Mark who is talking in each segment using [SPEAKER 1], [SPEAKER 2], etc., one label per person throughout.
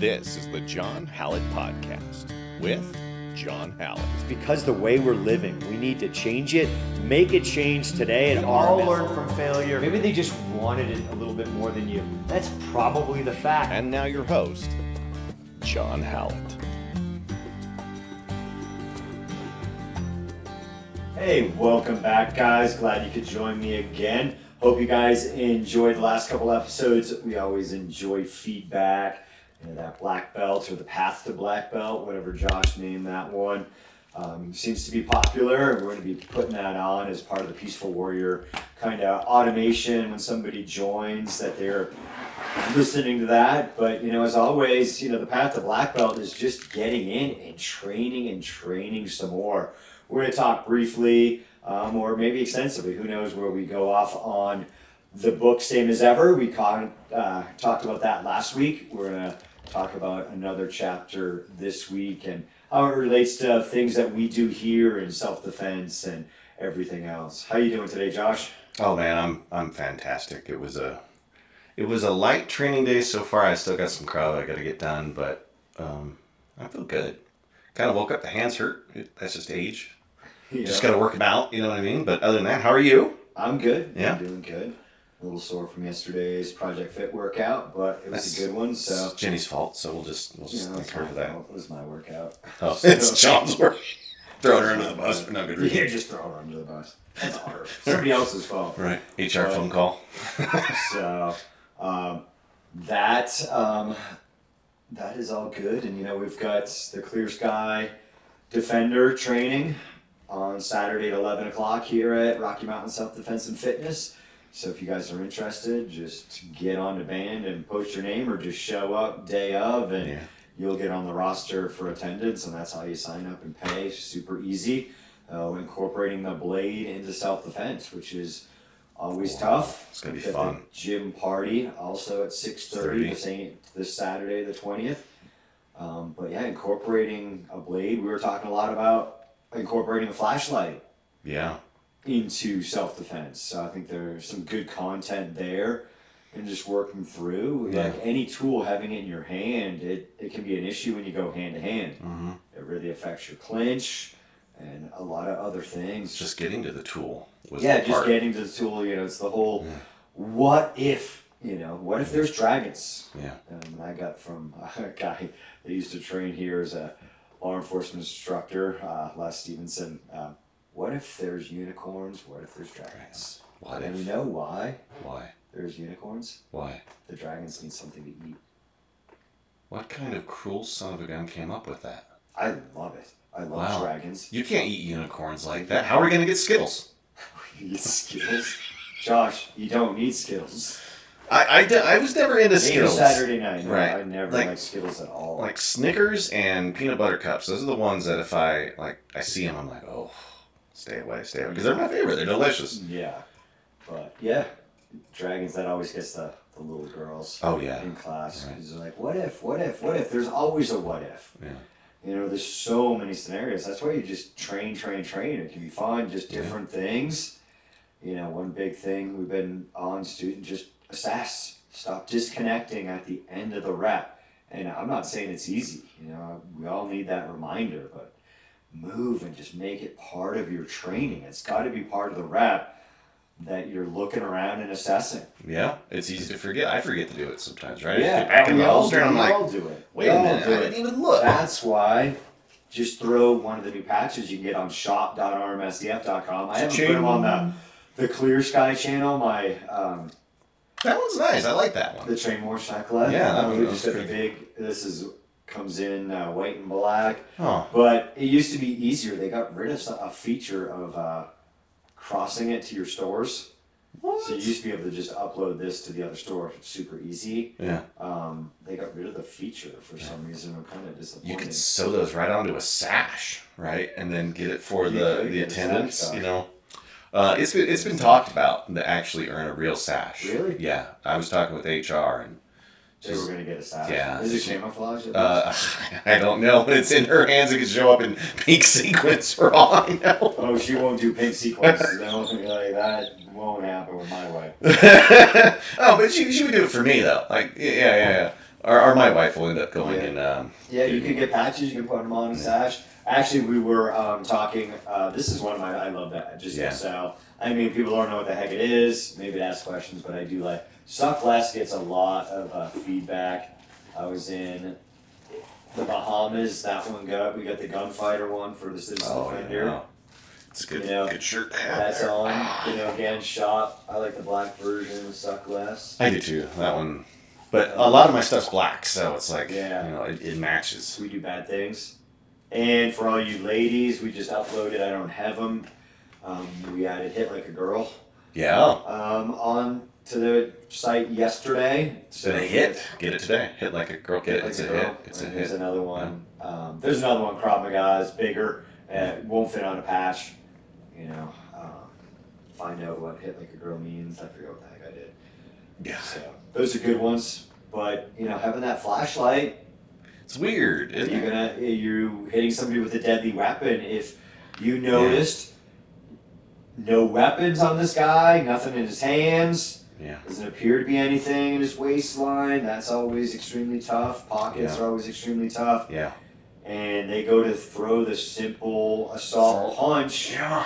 [SPEAKER 1] This is the John Hallett Podcast with John Hallett.
[SPEAKER 2] because the way we're living, we need to change it, make it change today. And
[SPEAKER 3] We
[SPEAKER 2] our
[SPEAKER 3] all learn from failure.
[SPEAKER 2] Maybe they just wanted it a little bit more than you. That's probably the fact.
[SPEAKER 1] And now your host, John Hallett.
[SPEAKER 2] Hey, welcome back, guys. Glad you could join me again. Hope you guys enjoyed the last couple episodes. We always enjoy feedback. You know, that black belt or the path to black belt, whatever Josh named that one. Um, seems to be popular, we're going to be putting that on as part of the Peaceful Warrior kind of automation when somebody joins that they're listening to that. But you know, as always, you know, the path to black belt is just getting in and training and training some more. We're going to talk briefly, um, or maybe extensively. Who knows where we go off on the book, same as ever. We con- uh, talked about that last week. We're going to talk about another chapter this week and how it relates to things that we do here in self-defense and everything else. How you doing today, Josh?
[SPEAKER 4] Oh man, I'm I'm fantastic. It was a it was a light training day so far. I still got some crowd I got to get done, but um, I feel good. Kind of woke up. The hands hurt. It, that's just age. Just got to work them out. You know what I mean? But other than that, how are you?
[SPEAKER 2] I'm good.
[SPEAKER 4] Yeah.
[SPEAKER 2] I'm doing good. A little sore from yesterday's Project Fit workout, but it was
[SPEAKER 4] That's-
[SPEAKER 2] a good one. So
[SPEAKER 4] It's Jenny's fault, so we'll just we'll
[SPEAKER 2] you
[SPEAKER 4] just
[SPEAKER 2] know,
[SPEAKER 4] thank her for that.
[SPEAKER 2] fault. It was my workout.
[SPEAKER 4] Oh,
[SPEAKER 2] So-
[SPEAKER 4] it's John's work. Throwing her under the bus for no good reason.
[SPEAKER 2] Yeah, just throw her under the bus. That's our somebody else's fault.
[SPEAKER 4] Right. HR phone call.
[SPEAKER 2] So um, that um, that is all good, and you know we've got the ClearSky Defender training on Saturday at eleven o'clock here at Rocky Mountain Self Defense and Fitness. So if you guys are interested, just get on the band and post your name, or just show up day of, and
[SPEAKER 4] Yeah.
[SPEAKER 2] you'll get on the roster for attendance, and that's how you sign up and pay. Super easy. Uh, incorporating the blade into self defense, which is always tough.
[SPEAKER 4] It's gonna be
[SPEAKER 2] the
[SPEAKER 4] fun.
[SPEAKER 2] Gym party also at six thirty
[SPEAKER 4] 6:30.
[SPEAKER 2] the this Saturday the twentieth. Um, but yeah, incorporating a blade. We were talking a lot about incorporating a flashlight
[SPEAKER 4] Yeah.
[SPEAKER 2] Into self defense. So I think there's some good content there and just working through.
[SPEAKER 4] Yeah.
[SPEAKER 2] Like any tool having it in your hand, it, it can be an issue when you go hand to hand.
[SPEAKER 4] hmm
[SPEAKER 2] It really affects your clinch and a lot of other things.
[SPEAKER 4] Just getting to the tool was
[SPEAKER 2] yeah,
[SPEAKER 4] the
[SPEAKER 2] just
[SPEAKER 4] part.
[SPEAKER 2] getting to the tool, you know, it's the whole
[SPEAKER 4] Yeah.
[SPEAKER 2] what if, you know, what if there's dragons?
[SPEAKER 4] Yeah.
[SPEAKER 2] Um, I got from a guy that used to train here as a law enforcement instructor, uh, Les Stevenson. Um, what if there's unicorns? What if there's dragons?
[SPEAKER 4] Why?
[SPEAKER 2] and you know why
[SPEAKER 4] Why?
[SPEAKER 2] there's unicorns?
[SPEAKER 4] Why?
[SPEAKER 2] The dragons need something to eat.
[SPEAKER 4] What kind of cruel son of a gun came up with that?
[SPEAKER 2] I love it. I love
[SPEAKER 4] Wow.
[SPEAKER 2] dragons.
[SPEAKER 4] You can't eat unicorns like that. How are we gonna get Skittles?
[SPEAKER 2] we need Skittles. Josh, you don't need Skittles.
[SPEAKER 4] I, I, I was never into
[SPEAKER 2] Maybe
[SPEAKER 4] Skittles.
[SPEAKER 2] Saturday night. No,
[SPEAKER 4] Right.
[SPEAKER 2] I never
[SPEAKER 4] Like-
[SPEAKER 2] liked Skittles at all.
[SPEAKER 4] Like Snickers and peanut butter cups. Those are the ones that if I like, I see them, I'm like, oh, stay away, stay away, because they're my favorite. They're delicious.
[SPEAKER 2] Yeah, but yeah, dragons. That always gets the, the little girls
[SPEAKER 4] Oh yeah,
[SPEAKER 2] in class
[SPEAKER 4] Right.
[SPEAKER 2] because they're like, "What if? What if? What if?" There's always a what if.
[SPEAKER 4] yeah,
[SPEAKER 2] You know, there's so many scenarios. That's why you just train, train, train. It can be fun, just
[SPEAKER 4] Yeah.
[SPEAKER 2] different things. You know, one big thing we've been on student just assess. Stop disconnecting at the end of the rep. And I'm not saying it's easy. You know, we all need that reminder, but move and just make it part of your training. It's got to be part of the rep that you're looking around and assessing.
[SPEAKER 4] yeah. It's easy to forget. I forget to do it sometimes, right?
[SPEAKER 2] Yeah,
[SPEAKER 4] back in the
[SPEAKER 2] all
[SPEAKER 4] holster I'm like,
[SPEAKER 2] all do it.
[SPEAKER 4] wait a minute,
[SPEAKER 2] do
[SPEAKER 4] I
[SPEAKER 2] it.
[SPEAKER 4] didn't even look.
[SPEAKER 2] That's why just throw one of the new patches you can get on shop.rmsdf.com. I haven't put them on the, the ClearSky channel, my um,
[SPEAKER 4] That one's nice. I like that one.
[SPEAKER 2] the Train More Chocolate.
[SPEAKER 4] Yeah, that
[SPEAKER 2] um,
[SPEAKER 4] one
[SPEAKER 2] we
[SPEAKER 4] was
[SPEAKER 2] just got the
[SPEAKER 4] pretty
[SPEAKER 2] big. This is comes in uh, white and black,
[SPEAKER 4] Oh,
[SPEAKER 2] but it used to be easier. They got rid of a feature of uh, crossing it to your stores.
[SPEAKER 4] what?
[SPEAKER 2] So you used to be able to just upload this to the other store super easy.
[SPEAKER 4] Yeah,
[SPEAKER 2] Um, they got rid of the feature for some reason. I'm kind of disappointed.
[SPEAKER 4] you could sew those right onto a sash, right, and then get it for
[SPEAKER 2] You
[SPEAKER 4] the the
[SPEAKER 2] get a sash
[SPEAKER 4] attendants. You know, uh, it's been it's been talked about to actually earn a real sash.
[SPEAKER 2] Really?
[SPEAKER 4] Yeah, I was talking with HR and
[SPEAKER 2] They were gonna get a sash.
[SPEAKER 4] Yeah.
[SPEAKER 2] Is it camouflage? at
[SPEAKER 4] Uh. I don't know. It's in her hands. It could show up in pink sequins for all I know.
[SPEAKER 2] oh, she won't do pink sequins. no, like that won't happen with my wife.
[SPEAKER 4] oh, but she, she would do it for me though. Like yeah, yeah, yeah. Or, or my wife will end up going
[SPEAKER 2] Yeah.
[SPEAKER 4] and um,
[SPEAKER 2] Yeah, you can get patches. You can put them on a sash. Actually, we were um, talking. Uh, this is one of my. I love that. Just
[SPEAKER 4] Yeah.
[SPEAKER 2] so. I mean, people don't know what the heck it is. Maybe ask questions, but I do like. Suck less gets a lot of uh, feedback. I was in the Bahamas. That one got. We got the gunfighter one for the Citizen
[SPEAKER 4] oh
[SPEAKER 2] Defender.
[SPEAKER 4] yeah, it's a good
[SPEAKER 2] You know,
[SPEAKER 4] good shirt to have.
[SPEAKER 2] That's on. You know, again, shot. I like the black version of Suck Less.
[SPEAKER 4] I do too. That one, but a lot of my stuff's black, so it's like
[SPEAKER 2] Yeah.
[SPEAKER 4] you know it, it matches.
[SPEAKER 2] We do bad things. And for all you ladies, we just uploaded. I don't have them. Um, we added "Hit Like a Girl"
[SPEAKER 4] Yeah,
[SPEAKER 2] um, on to the site yesterday.
[SPEAKER 4] it's a hit. Get it today. Hit like a girl. Get it.
[SPEAKER 2] Like
[SPEAKER 4] It's a
[SPEAKER 2] girl.
[SPEAKER 4] hit. It's a
[SPEAKER 2] There's
[SPEAKER 4] hit.
[SPEAKER 2] another one. Um, there's another one. Krav Maga is bigger. It won't fit on a patch. You know. Um, find out what "Hit Like a Girl" means. I forget what the heck I did.
[SPEAKER 4] Yeah,
[SPEAKER 2] So those are good ones. But you know, having that flashlight
[SPEAKER 4] it's weird, isn't
[SPEAKER 2] You're gonna you hitting somebody with a deadly weapon. If you noticed no weapons on this guy, nothing in his hands,
[SPEAKER 4] Yeah.
[SPEAKER 2] doesn't appear to be anything in his waistline. That's always extremely tough. Pockets
[SPEAKER 4] Yeah.
[SPEAKER 2] are always extremely tough.
[SPEAKER 4] Yeah.
[SPEAKER 2] And they go to throw the simple assault punch.
[SPEAKER 4] Yeah.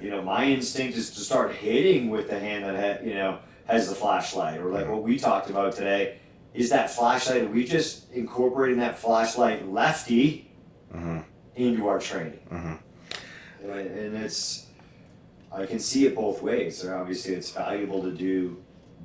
[SPEAKER 2] You know, my instinct is to start hitting with the hand that ha- you know has the flashlight, or like what we talked about today. Is that flashlight? Are we just incorporating that flashlight lefty
[SPEAKER 4] Mm-hmm.
[SPEAKER 2] into our training?
[SPEAKER 4] Mm-hmm.
[SPEAKER 2] And and it's, I can see it both ways. And obviously, it's valuable to do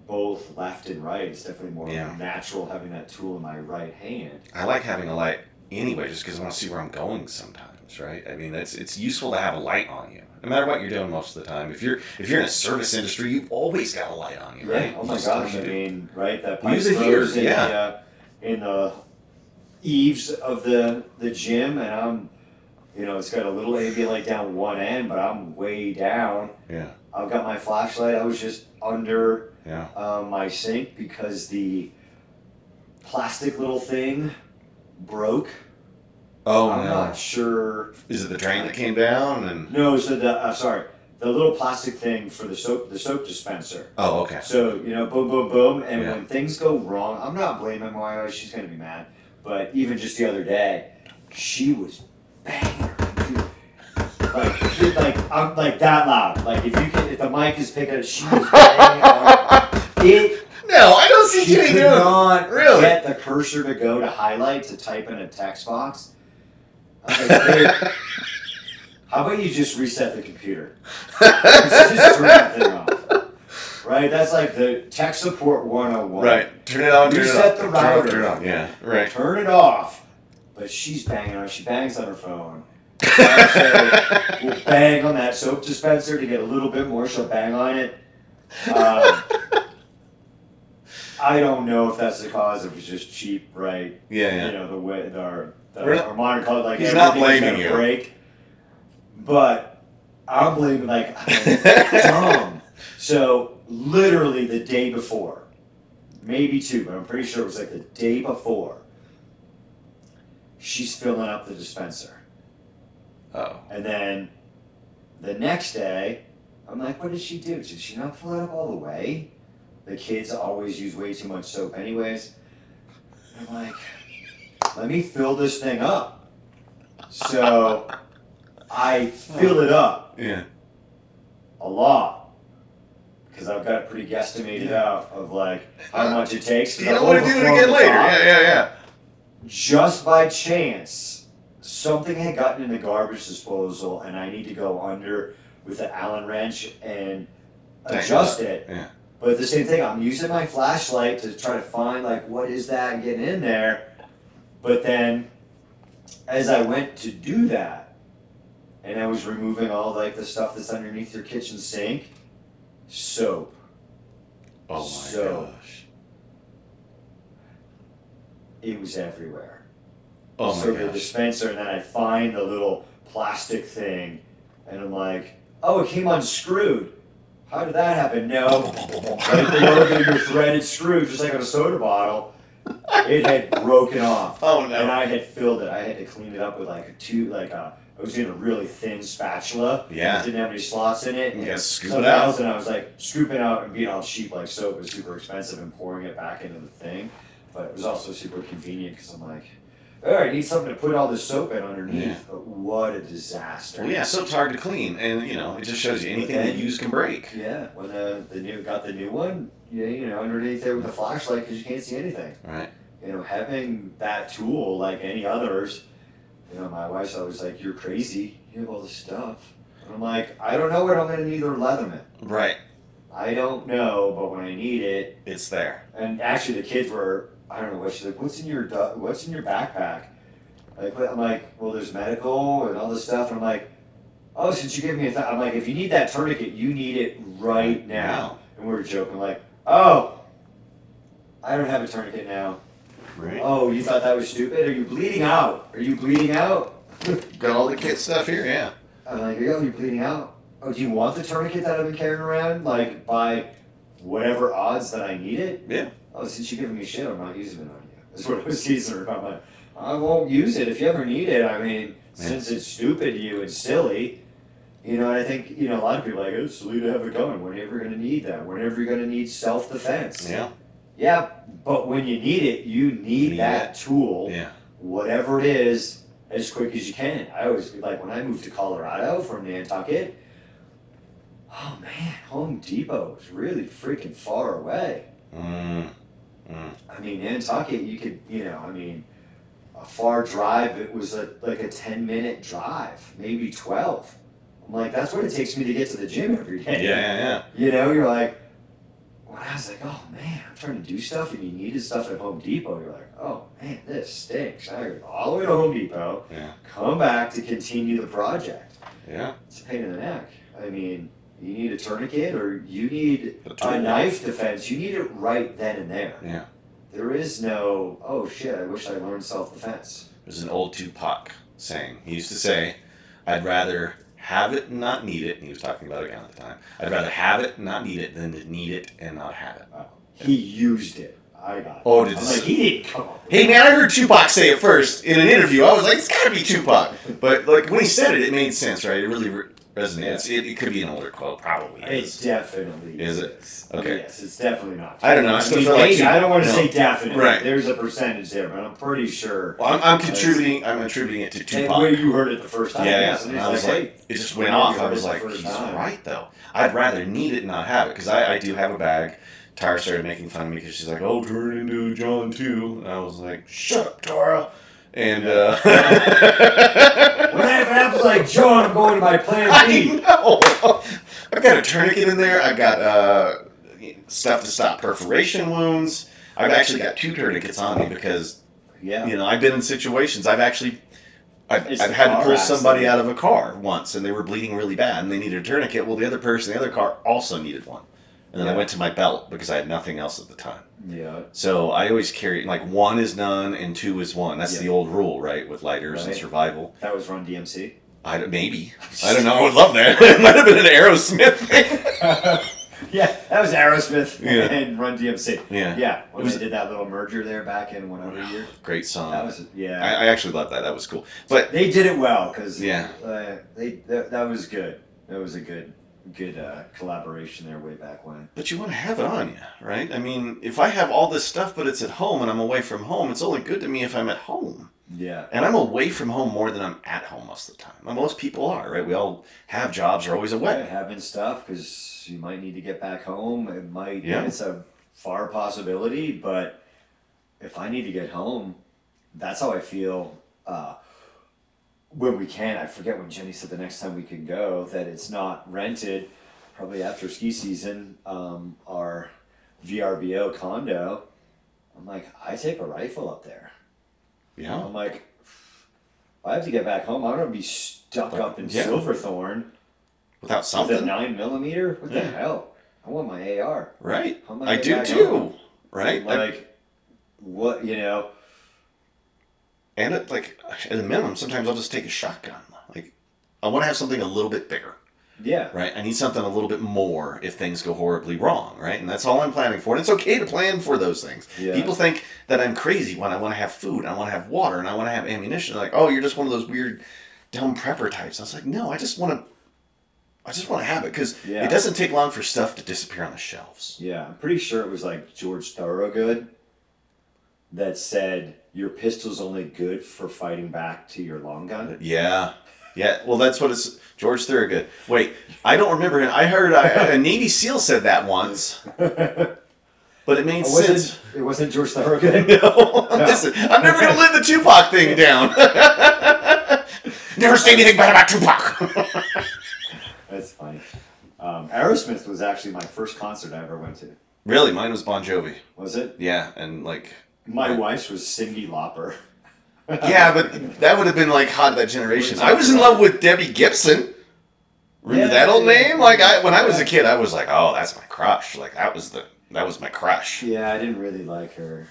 [SPEAKER 2] both left and right. It's definitely more
[SPEAKER 4] Yeah.
[SPEAKER 2] natural having that tool in my right hand.
[SPEAKER 4] I like having a light anyway, just because I want to see where I'm going sometimes, right? I mean, it's it's useful to have a light on you, no matter what you're doing most of the time. If you're if you're in a service industry, you've always got a light on you, right?
[SPEAKER 2] Oh my gosh! I
[SPEAKER 4] time you do.
[SPEAKER 2] mean, right? That pipe
[SPEAKER 4] use it here,
[SPEAKER 2] in
[SPEAKER 4] yeah.
[SPEAKER 2] the uh, in the eaves of the the gym, and I'm, you know, it's got a little ambient light down one end, but I'm way down.
[SPEAKER 4] Yeah.
[SPEAKER 2] I've got my flashlight. I was just under
[SPEAKER 4] Yeah.
[SPEAKER 2] um, my sink because the plastic little thing broke.
[SPEAKER 4] Oh
[SPEAKER 2] I'm
[SPEAKER 4] no!
[SPEAKER 2] not sure.
[SPEAKER 4] Is it the drain that came down and?
[SPEAKER 2] No, so the uh, sorry, the little plastic thing for the soap the soap dispenser.
[SPEAKER 4] Oh, okay.
[SPEAKER 2] So you know, boom, boom, boom, and
[SPEAKER 4] Yeah.
[SPEAKER 2] when things go wrong, I'm not blaming my wife. She's gonna be mad. But even just the other day, she was Like, like, I'm like that loud. Like, if you can, if the mic is picking up, she was banging on it.
[SPEAKER 4] No, I don't see
[SPEAKER 2] She
[SPEAKER 4] Jenny
[SPEAKER 2] could
[SPEAKER 4] doing.
[SPEAKER 2] not
[SPEAKER 4] Really?
[SPEAKER 2] get the cursor to go to highlight to type in a text box. I was like, "Babe, how about you just reset the computer? just turn that thing off. Right? That's like the tech support 101.
[SPEAKER 4] right. Turn it on. Turn it
[SPEAKER 2] Reset
[SPEAKER 4] off.
[SPEAKER 2] the
[SPEAKER 4] Turn it off,
[SPEAKER 2] router.
[SPEAKER 4] Turn it on. Yeah. Right.
[SPEAKER 2] Turn it off. But she's banging on. She bangs on her phone. so we'll bang on that soap dispenser to get a little bit more. She'll bang on it. Um, I don't know if that's the cause. If it's just cheap, right?
[SPEAKER 4] Yeah. Yeah.
[SPEAKER 2] You know the way the, our, the,
[SPEAKER 4] not-
[SPEAKER 2] our modern color, like
[SPEAKER 4] He's not
[SPEAKER 2] everything's
[SPEAKER 4] blaming
[SPEAKER 2] gonna
[SPEAKER 4] you.
[SPEAKER 2] break. But I'm blaming like dumb. So literally the day before, maybe two, but I'm pretty sure it was like the day before. She's filling up the dispenser,
[SPEAKER 4] Oh.
[SPEAKER 2] and then the next day, I'm like, "What did she do? Did she not fill it up all the way?" The kids always use way too much soap, anyways. I'm like, "Let me fill this thing up." So I fill it up
[SPEAKER 4] Yeah.
[SPEAKER 2] a lot because I've got it pretty guesstimated out of like how much it takes.
[SPEAKER 4] You
[SPEAKER 2] I
[SPEAKER 4] don't want to do it again later.
[SPEAKER 2] top.
[SPEAKER 4] Yeah. Yeah. Yeah.
[SPEAKER 2] Just by chance, something had gotten in the garbage disposal, and I need to go under with the Allen wrench and adjust it.
[SPEAKER 4] Yeah.
[SPEAKER 2] But the same thing, I'm using my flashlight to try to find like what is that and getting in there. But then, as I went to do that, and I was removing all like the stuff that's underneath your kitchen sink, soap.
[SPEAKER 4] Oh my
[SPEAKER 2] So-
[SPEAKER 4] gosh.
[SPEAKER 2] It was everywhere.
[SPEAKER 4] Oh my
[SPEAKER 2] so
[SPEAKER 4] my
[SPEAKER 2] the dispenser, and then I find the little plastic thing, and I'm like, oh, it came unscrewed. How did that happen? No. right below your threaded screw, just like on a soda bottle, it had broken off.
[SPEAKER 4] Oh no! And.
[SPEAKER 2] I had filled it. I had to clean it up with like a two, like a, I was using a really thin spatula.
[SPEAKER 4] Yeah.
[SPEAKER 2] It didn't have any slots in it.
[SPEAKER 4] Yeah, scoop it out.
[SPEAKER 2] else, and I was like scooping out and being all cheap like soap was super expensive and pouring it back into the thing. But it was also super convenient because I'm like, oh, I need something to put all this soap in underneath.
[SPEAKER 4] Yeah.
[SPEAKER 2] But what a disaster.
[SPEAKER 4] Well, yeah, soap's hard to clean, and you know it just shows you anything that you use can break.
[SPEAKER 2] Yeah, when the, the new got the new one, yeah, you know, underneath there with the flashlight because you can't see anything.
[SPEAKER 4] Right.
[SPEAKER 2] You know, having that tool like any others, you know, my wife's always like, "You're crazy. You have all this stuff." And I'm like, "I don't know what I'm gonna need or Leatherman.
[SPEAKER 4] Right.
[SPEAKER 2] I don't know, but when I need it,
[SPEAKER 4] It's there.
[SPEAKER 2] and actually the kids were, I don't know what she's like. What's in your What's in your backpack? Like, I'm like, well, there's medical and all this stuff, and I'm like, oh, since you gave me a, th-, I'm like, if you need that tourniquet, you need it right now. And we were joking, like, oh, I don't have a tourniquet now.
[SPEAKER 4] Right.
[SPEAKER 2] Oh, you thought that was stupid? Are you bleeding out? Are you bleeding out?
[SPEAKER 4] Got all the kid stuff here. Yeah.
[SPEAKER 2] I'm like, yo, you're bleeding out. Oh, do you want the tourniquet that I've been carrying around? Like, by whatever odds that I need it?
[SPEAKER 4] Yeah.
[SPEAKER 2] Oh, since you're giving me shit, I'm not using it on you. That's what I was teasing her about. I won't use it if you ever need it. I mean, since it's stupid to you and silly, you know, and I think, you know, a lot of people are like, it's silly to have a gun. When are you ever going to need that? Whenever you're going to need self defense.
[SPEAKER 4] Yeah.
[SPEAKER 2] Yeah, but when you need it, you need,
[SPEAKER 4] Need
[SPEAKER 2] that tool
[SPEAKER 4] Yeah.
[SPEAKER 2] whatever it is as quick as you can. I always be like when I moved to Colorado from Nantucket. Oh man, Home Depot is really freaking far away.
[SPEAKER 4] Mm.
[SPEAKER 2] I mean, Nantucket, you could, you know, I mean, a far drive. It was a, like a ten minute drive, maybe twelve. I'm like, that's what it takes me to get to the gym every
[SPEAKER 4] Yeah. Yeah. Yeah.
[SPEAKER 2] You know, you're like, when I was like, oh man, I'm trying to do stuff, and you needed stuff at Home Depot. You're like, oh man, this stinks. I gotta go all the way to Home Depot,
[SPEAKER 4] Yeah.
[SPEAKER 2] come back to continue the project.
[SPEAKER 4] Yeah.
[SPEAKER 2] It's a pain in the neck. I mean, you need a tourniquet or you need
[SPEAKER 4] A
[SPEAKER 2] a knife defense. You need it right then and there.
[SPEAKER 4] Yeah.
[SPEAKER 2] There is no, oh shit, I wish I learned self defense.
[SPEAKER 4] There's an old Tupac saying. He used to say, "I'd rather have it and not need it." And he was talking about it again at the time. I'd rather have it and not need it than to need it and not have it.
[SPEAKER 2] Oh, he used it. I got it.
[SPEAKER 4] Oh, did this-
[SPEAKER 2] like, he didn't come up
[SPEAKER 4] Hey man, I heard Tupac say it first in an interview. I was like, it's gotta be Tupac. But like when he said it, it made sense, right? It really re- resonates. It, it could be an older quote, probably.
[SPEAKER 2] It
[SPEAKER 4] is.
[SPEAKER 2] definitely
[SPEAKER 4] Is it? Okay.
[SPEAKER 2] Yes, it's definitely not.
[SPEAKER 4] I don't know, I still feel like
[SPEAKER 2] I don't want to
[SPEAKER 4] no.
[SPEAKER 2] say definitely.
[SPEAKER 4] Right.
[SPEAKER 2] There's a percentage there, but I'm pretty sure.
[SPEAKER 4] Well, I'm, I'm contributing. I'm attributing it to
[SPEAKER 2] And
[SPEAKER 4] Tupac.
[SPEAKER 2] where you heard it the first time.
[SPEAKER 4] Yeah, yeah.
[SPEAKER 2] and
[SPEAKER 4] I was
[SPEAKER 2] like,
[SPEAKER 4] like, it just went off. I was like, he's
[SPEAKER 2] time.
[SPEAKER 4] right though. I'd rather need it and not have it because I, I do have a bag. Tara started making fun of me because she's like, "Oh, turn into John too," and I was like, "Shut up, Tara." And uh,
[SPEAKER 2] When that happens, like John, I'm going to my plan
[SPEAKER 4] I
[SPEAKER 2] B.
[SPEAKER 4] know. I've got a tourniquet in there. I've got uh, stuff to stop perforation wounds. I've actually got two tourniquets on me because
[SPEAKER 2] Yeah.
[SPEAKER 4] you know I've been in situations. I've actually I've, I've had to pull somebody
[SPEAKER 2] accident.
[SPEAKER 4] out of a car once, and they were bleeding really bad, and they needed a tourniquet. Well, the other person, the other car, also needed one, and then I went to my belt because I had nothing else at the time.
[SPEAKER 2] Yeah.
[SPEAKER 4] So I always carry like one is none and two is one. That's
[SPEAKER 2] Yeah.
[SPEAKER 4] the old rule, right? With lighters and survival.
[SPEAKER 2] That was Run DMC.
[SPEAKER 4] I don't, maybe I don't know. I would love that. it might have been an Aerosmith thing.
[SPEAKER 2] yeah, that was Aerosmith
[SPEAKER 4] Yeah.
[SPEAKER 2] and Run DMC.
[SPEAKER 4] Yeah.
[SPEAKER 2] Yeah, when
[SPEAKER 4] It was-
[SPEAKER 2] they did that little merger there back in whatever year.
[SPEAKER 4] Great song.
[SPEAKER 2] That was yeah.
[SPEAKER 4] I, I actually love that. That was cool. But
[SPEAKER 2] they did it well because
[SPEAKER 4] Yeah.
[SPEAKER 2] uh, they that, that was good. That was a good good uh, collaboration there way back when.
[SPEAKER 4] but you want to have it on you, right? I mean, if I have all this stuff, but it's at home and I'm away from home, it's only good to me if I'm at home.
[SPEAKER 2] Yeah.
[SPEAKER 4] And I'm away from home more than I'm at home most of the time. Most people are, right? We all have jobs, are always
[SPEAKER 2] Yeah,
[SPEAKER 4] away.
[SPEAKER 2] having stuff because you might need to get back home. It might.
[SPEAKER 4] Yeah.
[SPEAKER 2] It's a far possibility, but if I need to get home, that's how I feel. Uh, when we can, I forget when Jenny said the next time we can go that it's not rented. Probably after ski season, um, our VRBO condo. I'm like, I take a rifle up there.
[SPEAKER 4] Yeah.
[SPEAKER 2] I'm like, if I have to get back home. I'm gonna be stuck up in
[SPEAKER 4] Yeah.
[SPEAKER 2] Silverthorne.
[SPEAKER 4] Without something.
[SPEAKER 2] With a nine millimeter? What the hell? I want my AR.
[SPEAKER 4] Right.
[SPEAKER 2] I
[SPEAKER 4] I do too.
[SPEAKER 2] home?
[SPEAKER 4] Right? I-
[SPEAKER 2] Like, what you know?
[SPEAKER 4] And it, like at a minimum, sometimes I'll just take a shotgun. Like I want to have something a little bit bigger.
[SPEAKER 2] Yeah,
[SPEAKER 4] right? I need something a little bit more if things go horribly wrong, right? And that's all I'm planning for. And it's okay to plan for those things.
[SPEAKER 2] Yeah.
[SPEAKER 4] People think that I'm crazy when I want to have food, I want to have water, and I want to have ammunition. They're like, oh, you're just one of those weird, dumb prepper types. I was like, no, I just want to. I just want to have it because
[SPEAKER 2] Yeah.
[SPEAKER 4] it doesn't take long for stuff to disappear on the shelves.
[SPEAKER 2] yeah. I'm pretty sure it was like George Thorogood that said your pistol's only good for fighting back to your long gun.
[SPEAKER 4] Yeah. Yeah, well, that's what it's. George Thorogood. Wait, I don't remember him. I heard I, a Navy SEAL said that once, but it made
[SPEAKER 2] It
[SPEAKER 4] sense.
[SPEAKER 2] it wasn't George Thorogood.
[SPEAKER 4] No, listen, I'm never gonna live the Tupac thing down. never say anything bad about Tupac.
[SPEAKER 2] That's funny. Um, Aerosmith was actually my first concert I ever went to.
[SPEAKER 4] really, mine was Bon Jovi.
[SPEAKER 2] Was it?
[SPEAKER 4] Yeah, and like,
[SPEAKER 2] My wife's was Cyndi Lauper.
[SPEAKER 4] yeah, but that would have been like hot of that generation. I was in love with Debbie Gibson. Remember
[SPEAKER 2] Yeah,
[SPEAKER 4] that old
[SPEAKER 2] yeah,
[SPEAKER 4] name? Like, I when I was a kid, I was like, oh, that's my crush. Like, that was the that was my crush.
[SPEAKER 2] Yeah, I didn't really like her.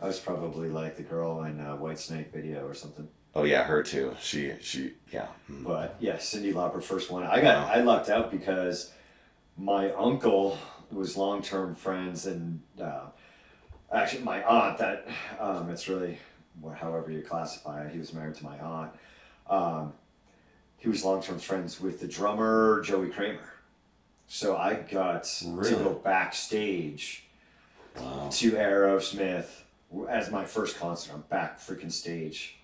[SPEAKER 2] I was probably like the girl in uh, Whitesnake video or something.
[SPEAKER 4] Oh yeah, her too. She she yeah. Mm.
[SPEAKER 2] But yeah, Cyndi Lauper first one. I got
[SPEAKER 4] Wow.
[SPEAKER 2] I lucked out because my uncle was long term friends and uh, actually my aunt that um, it's really however you classify it. He was married to my aunt. Um, he was long term friends with the drummer Joey Kramer. So I got to go backstage
[SPEAKER 4] Wow.
[SPEAKER 2] to Aerosmith as my first concert. I'm back freaking stage,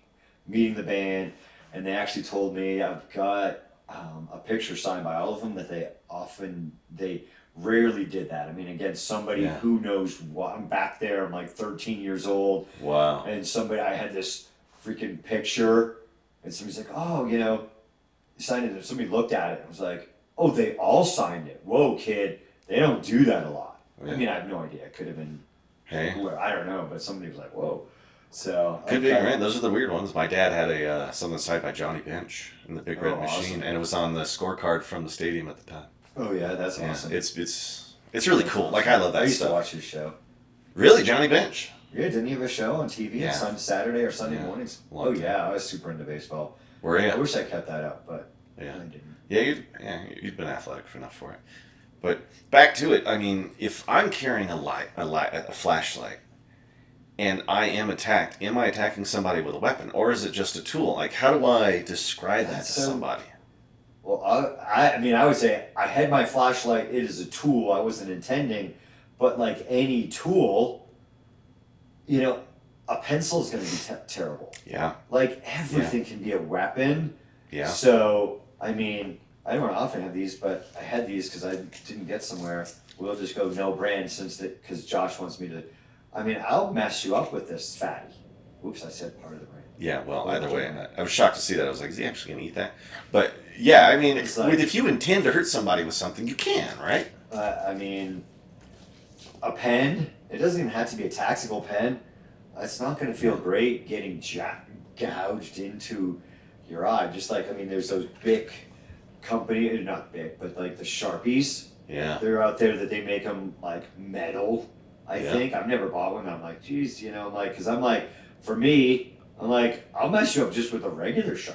[SPEAKER 2] meeting the band, and they actually told me I've got um, a picture signed by all of them that they often they rarely did that. I mean, again, somebody
[SPEAKER 4] Yeah.
[SPEAKER 2] who knows what I'm back there. I'm like 13 years old,
[SPEAKER 4] Wow.
[SPEAKER 2] and somebody I had this freaking picture, and somebody's like, "Oh, you know," signed it. And somebody looked at it and was like, "Oh, they all signed it. Whoa, kid, they don't do that a lot." I mean, I have no idea. It could have been
[SPEAKER 4] Hey.
[SPEAKER 2] who- I don't know, but somebody was like, "Whoa." So
[SPEAKER 4] Could be right. Those are the weird ones. My dad had a uh, something signed by Johnny Bench in the Big Red
[SPEAKER 2] Oh,
[SPEAKER 4] Machine,
[SPEAKER 2] awesome.
[SPEAKER 4] and it was on the scorecard from the stadium at the time.
[SPEAKER 2] Oh yeah, that's
[SPEAKER 4] Yeah,
[SPEAKER 2] awesome.
[SPEAKER 4] it's it's it's really cool. Like I love that I
[SPEAKER 2] used to watch his show.
[SPEAKER 4] Really, Johnny Bench.
[SPEAKER 2] Yeah, didn't he have a show on TV
[SPEAKER 4] Yeah.
[SPEAKER 2] on Saturday or Sunday
[SPEAKER 4] Yeah.
[SPEAKER 2] mornings?
[SPEAKER 4] Long
[SPEAKER 2] Oh
[SPEAKER 4] time.
[SPEAKER 2] yeah, I was super into baseball.
[SPEAKER 4] Where
[SPEAKER 2] I wish I kept that up, but
[SPEAKER 4] Yeah.
[SPEAKER 2] I didn't.
[SPEAKER 4] Yeah, you'd, yeah, you'd been athletic enough for it. But back to it. I mean, if I'm carrying a light, a light, a flashlight, and I am attacked, am I attacking somebody with a weapon, or is it just a tool? Like, how do I describe that to
[SPEAKER 2] So-
[SPEAKER 4] somebody?
[SPEAKER 2] Well, I, I, mean, I would say I had my flashlight. It is a tool. I wasn't intending, but like any tool, you know, a pencil is going to be te- terrible.
[SPEAKER 4] Yeah,
[SPEAKER 2] Like everything can be a weapon.
[SPEAKER 4] yeah,
[SPEAKER 2] So, I mean, I don't often have these, but I had these because I didn't get somewhere. We'll just go no brand since that because Josh wants me to. I mean, I'll mess you up with this fatty. Oops, I said part of the brand.
[SPEAKER 4] Yeah. Well, either way, I, I was shocked to see that. I was like, is he actually gonna eat that? But yeah, I mean,
[SPEAKER 2] It's like-
[SPEAKER 4] if you intend to hurt somebody with something, you can, right?
[SPEAKER 2] Uh, I mean, a pen. It doesn't even have to be a tactical pen. It's not going to feel great getting ja- gouged into your eye. Just like I mean, there's those big company, uh, not big, but like the sharpies.
[SPEAKER 4] Yeah,
[SPEAKER 2] They're out there that they make them like metal. I
[SPEAKER 4] Yeah.
[SPEAKER 2] think I've never bought one. I'm like, geez, you know, I'm like, cause I'm like, for me, I'm like, I'll mess you up just with a regular sharpie.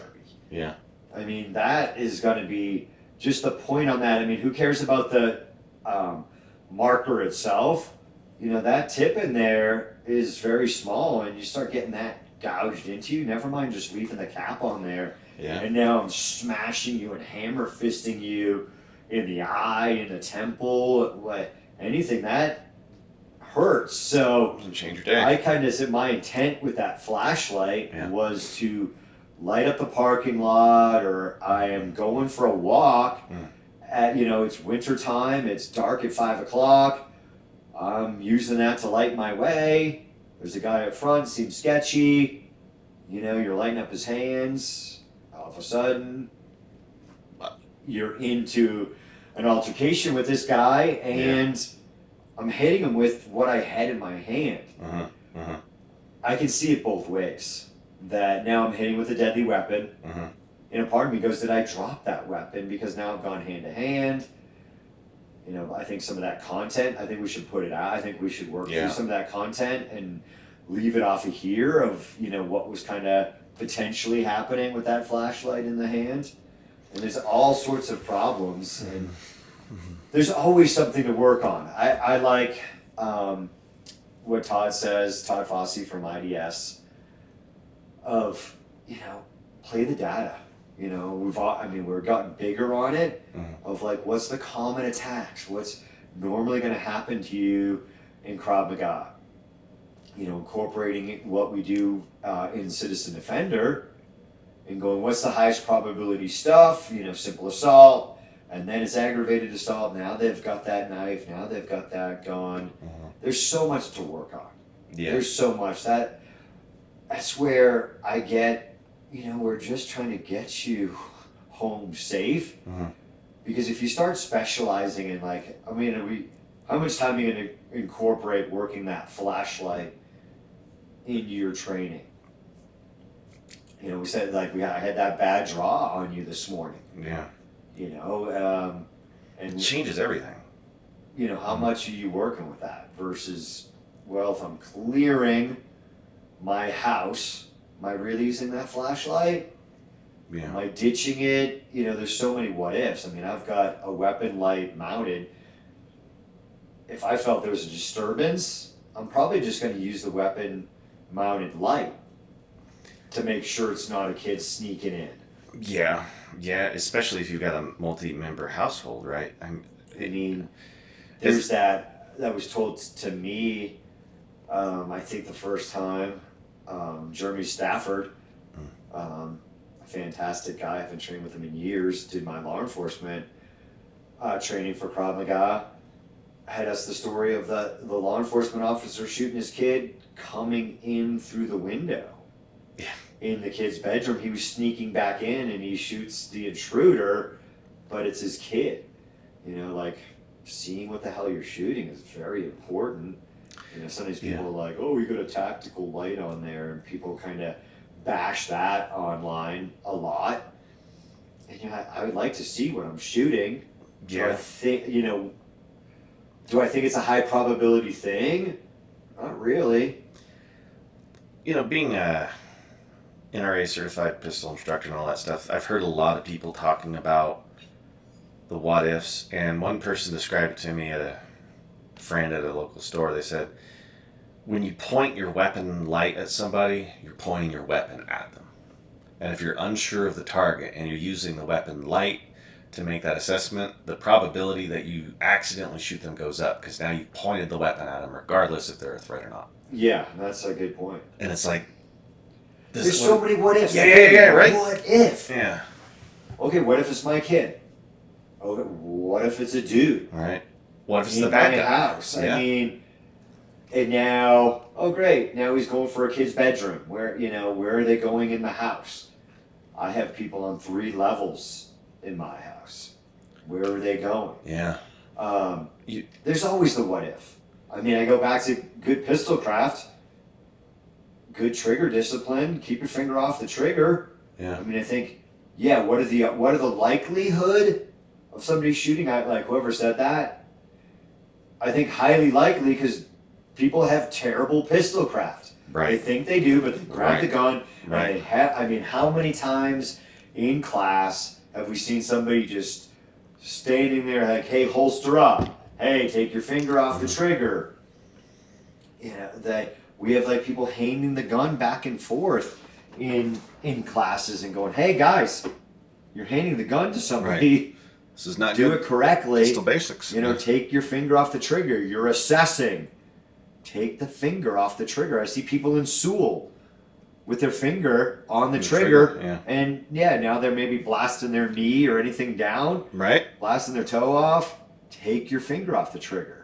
[SPEAKER 4] yeah,
[SPEAKER 2] I mean, that is going to be just the point on that. I mean, who cares about the um, marker itself? You know, that tip in there is very small, and you start getting that gouged into you. Never mind just leaving the cap on there.
[SPEAKER 4] yeah.
[SPEAKER 2] And now I'm smashing you and hammer fisting you in the eye, in the temple, what anything that hurts. So
[SPEAKER 4] Doesn't change your day.
[SPEAKER 2] I kind of said my intent with that flashlight
[SPEAKER 4] Yeah.
[SPEAKER 2] was to light up the parking lot, or I am going for a walk.
[SPEAKER 4] Mm.
[SPEAKER 2] At you know, it's winter time. It's dark at five o'clock. I'm using that to light my way. There's a guy up front, seems sketchy. You know, you're lighting up his hands. All of a sudden, you're into an altercation with this guy, and I'm hitting him with what I had in my hand.
[SPEAKER 4] uh-huh, uh-huh,
[SPEAKER 2] I can see it both ways. That now I'm hitting with a deadly weapon.
[SPEAKER 4] uh-huh.
[SPEAKER 2] And a part of me goes, did I drop that weapon? Because now I've gone hand to hand. You know, I think some of that content, I think we should put it out. I think we should work
[SPEAKER 4] Yeah.
[SPEAKER 2] through some of that content and leave it off of here of, you know, what was kind of potentially happening with that flashlight in the hand. And there's all sorts of problems. And there's always something to work on. I, I like um, what Todd says, Todd Fossey from IDS, of, you know, play the data. You know, we've all, I mean, we've gotten bigger on it
[SPEAKER 4] Mhm.
[SPEAKER 2] of like, what's the common attacks? What's normally going to happen to you in Krav Maga? you know, incorporating what we do uh, in Citizen Defender and going, what's the highest probability stuff? You know, simple assault, and then it's aggravated assault. Now they've got that knife. Now they've got that gun. There's so much to work on.
[SPEAKER 4] Yeah.
[SPEAKER 2] There's so much that that's where I get, you know, we're just trying to get you home safe.
[SPEAKER 4] Mhm.
[SPEAKER 2] Because if you start specializing in like, I mean, are we, how much time are you gonna incorporate working that flashlight into your training? You know, we said like we I had that bad draw on you this morning.
[SPEAKER 4] Yeah.
[SPEAKER 2] You know, um,
[SPEAKER 4] It
[SPEAKER 2] and
[SPEAKER 4] changes everything.
[SPEAKER 2] you know, how much are you working with that versus, well, if I'm clearing my house, am I really using that flashlight?
[SPEAKER 4] Yeah. Am.
[SPEAKER 2] I ditching it? You know, there's so many what ifs. I mean, I've got a weapon light mounted. If I felt there was a disturbance, I'm probably just going to use the weapon mounted light to make sure it's not a kid sneaking in.
[SPEAKER 4] Yeah. Yeah. Especially if you've got a multi-member household, right? I'm,
[SPEAKER 2] I mean, there's that that was told to me. Um, I think the first time, um, Jeremy Stafford, um, a fantastic guy. I've been training with him in years. Did my law enforcement uh, training for Krav Maga. Had us the story of the the law enforcement officer shooting his kid coming in through the window.
[SPEAKER 4] Yeah.
[SPEAKER 2] In the kid's bedroom, he was sneaking back in, and he shoots the intruder, but it's his kid. You know, like seeing what the hell you're shooting is very important. You know, some of these people
[SPEAKER 4] Yeah.
[SPEAKER 2] are like, "Oh, we got a tactical light on there," and people kind of bash that online a lot. And you know, I, I would like to see what I'm shooting. Do I
[SPEAKER 4] yeah.
[SPEAKER 2] think you know? Do I think it's a high probability thing? Not really.
[SPEAKER 4] You know, being a NRA certified pistol instructor and all that stuff, I've heard a lot of people talking about the what ifs. And one person described it to me at a friend at a local store. They said, when you point your weapon light at somebody, you're pointing your weapon at them. And if you're unsure of the target and you're using the weapon light to make that assessment, the probability that you accidentally shoot them goes up because now you pointed the weapon at them, regardless if they're a threat or not.
[SPEAKER 2] Yeah, that's a good point.
[SPEAKER 4] And it's like, this
[SPEAKER 2] There's
[SPEAKER 4] is
[SPEAKER 2] so
[SPEAKER 4] what-
[SPEAKER 2] many what ifs.
[SPEAKER 4] Yeah, yeah, yeah, right?
[SPEAKER 2] What if?
[SPEAKER 4] yeah,
[SPEAKER 2] Okay, what if it's my kid? Okay, what if it's a dude?
[SPEAKER 4] all right. What if it's the bad
[SPEAKER 2] my
[SPEAKER 4] guy?
[SPEAKER 2] house.
[SPEAKER 4] Yeah.
[SPEAKER 2] I mean, and now, oh great, now he's going for a kid's bedroom. Where you know where are they going in the house? I have people on three levels in my house. Where are they going?
[SPEAKER 4] Yeah,
[SPEAKER 2] Um,
[SPEAKER 4] You-
[SPEAKER 2] there's always the what if. I mean, I go back to good pistol craft, good trigger discipline. Keep your finger off the trigger.
[SPEAKER 4] yeah,
[SPEAKER 2] I mean, I think, yeah. What are the what are the likelihood of somebody shooting? I like whoever said that. I think highly likely because people have terrible pistol craft.
[SPEAKER 4] Right.
[SPEAKER 2] They think they do, but they grab the
[SPEAKER 4] Right.
[SPEAKER 2] gun and they
[SPEAKER 4] right.
[SPEAKER 2] have. I mean, how many times in class have we seen somebody just standing there like, "Hey, holster up. Hey, take your finger off the mm-hmm. trigger." You know that we have like people handing the gun back and forth in in classes and going, "Hey, guys, you're handing the gun to somebody.
[SPEAKER 4] This is not
[SPEAKER 2] Do
[SPEAKER 4] good.
[SPEAKER 2] it correctly."
[SPEAKER 4] Pistol basics.
[SPEAKER 2] You know,
[SPEAKER 4] Yeah.
[SPEAKER 2] take your finger off the trigger. You're assessing. Take the finger off the trigger. I see people in Sewell with their finger on the
[SPEAKER 4] The
[SPEAKER 2] trigger,
[SPEAKER 4] trigger, yeah.
[SPEAKER 2] and yeah, now they're maybe blasting their knee or anything down,
[SPEAKER 4] right.
[SPEAKER 2] blasting their toe off. Take your finger off the trigger.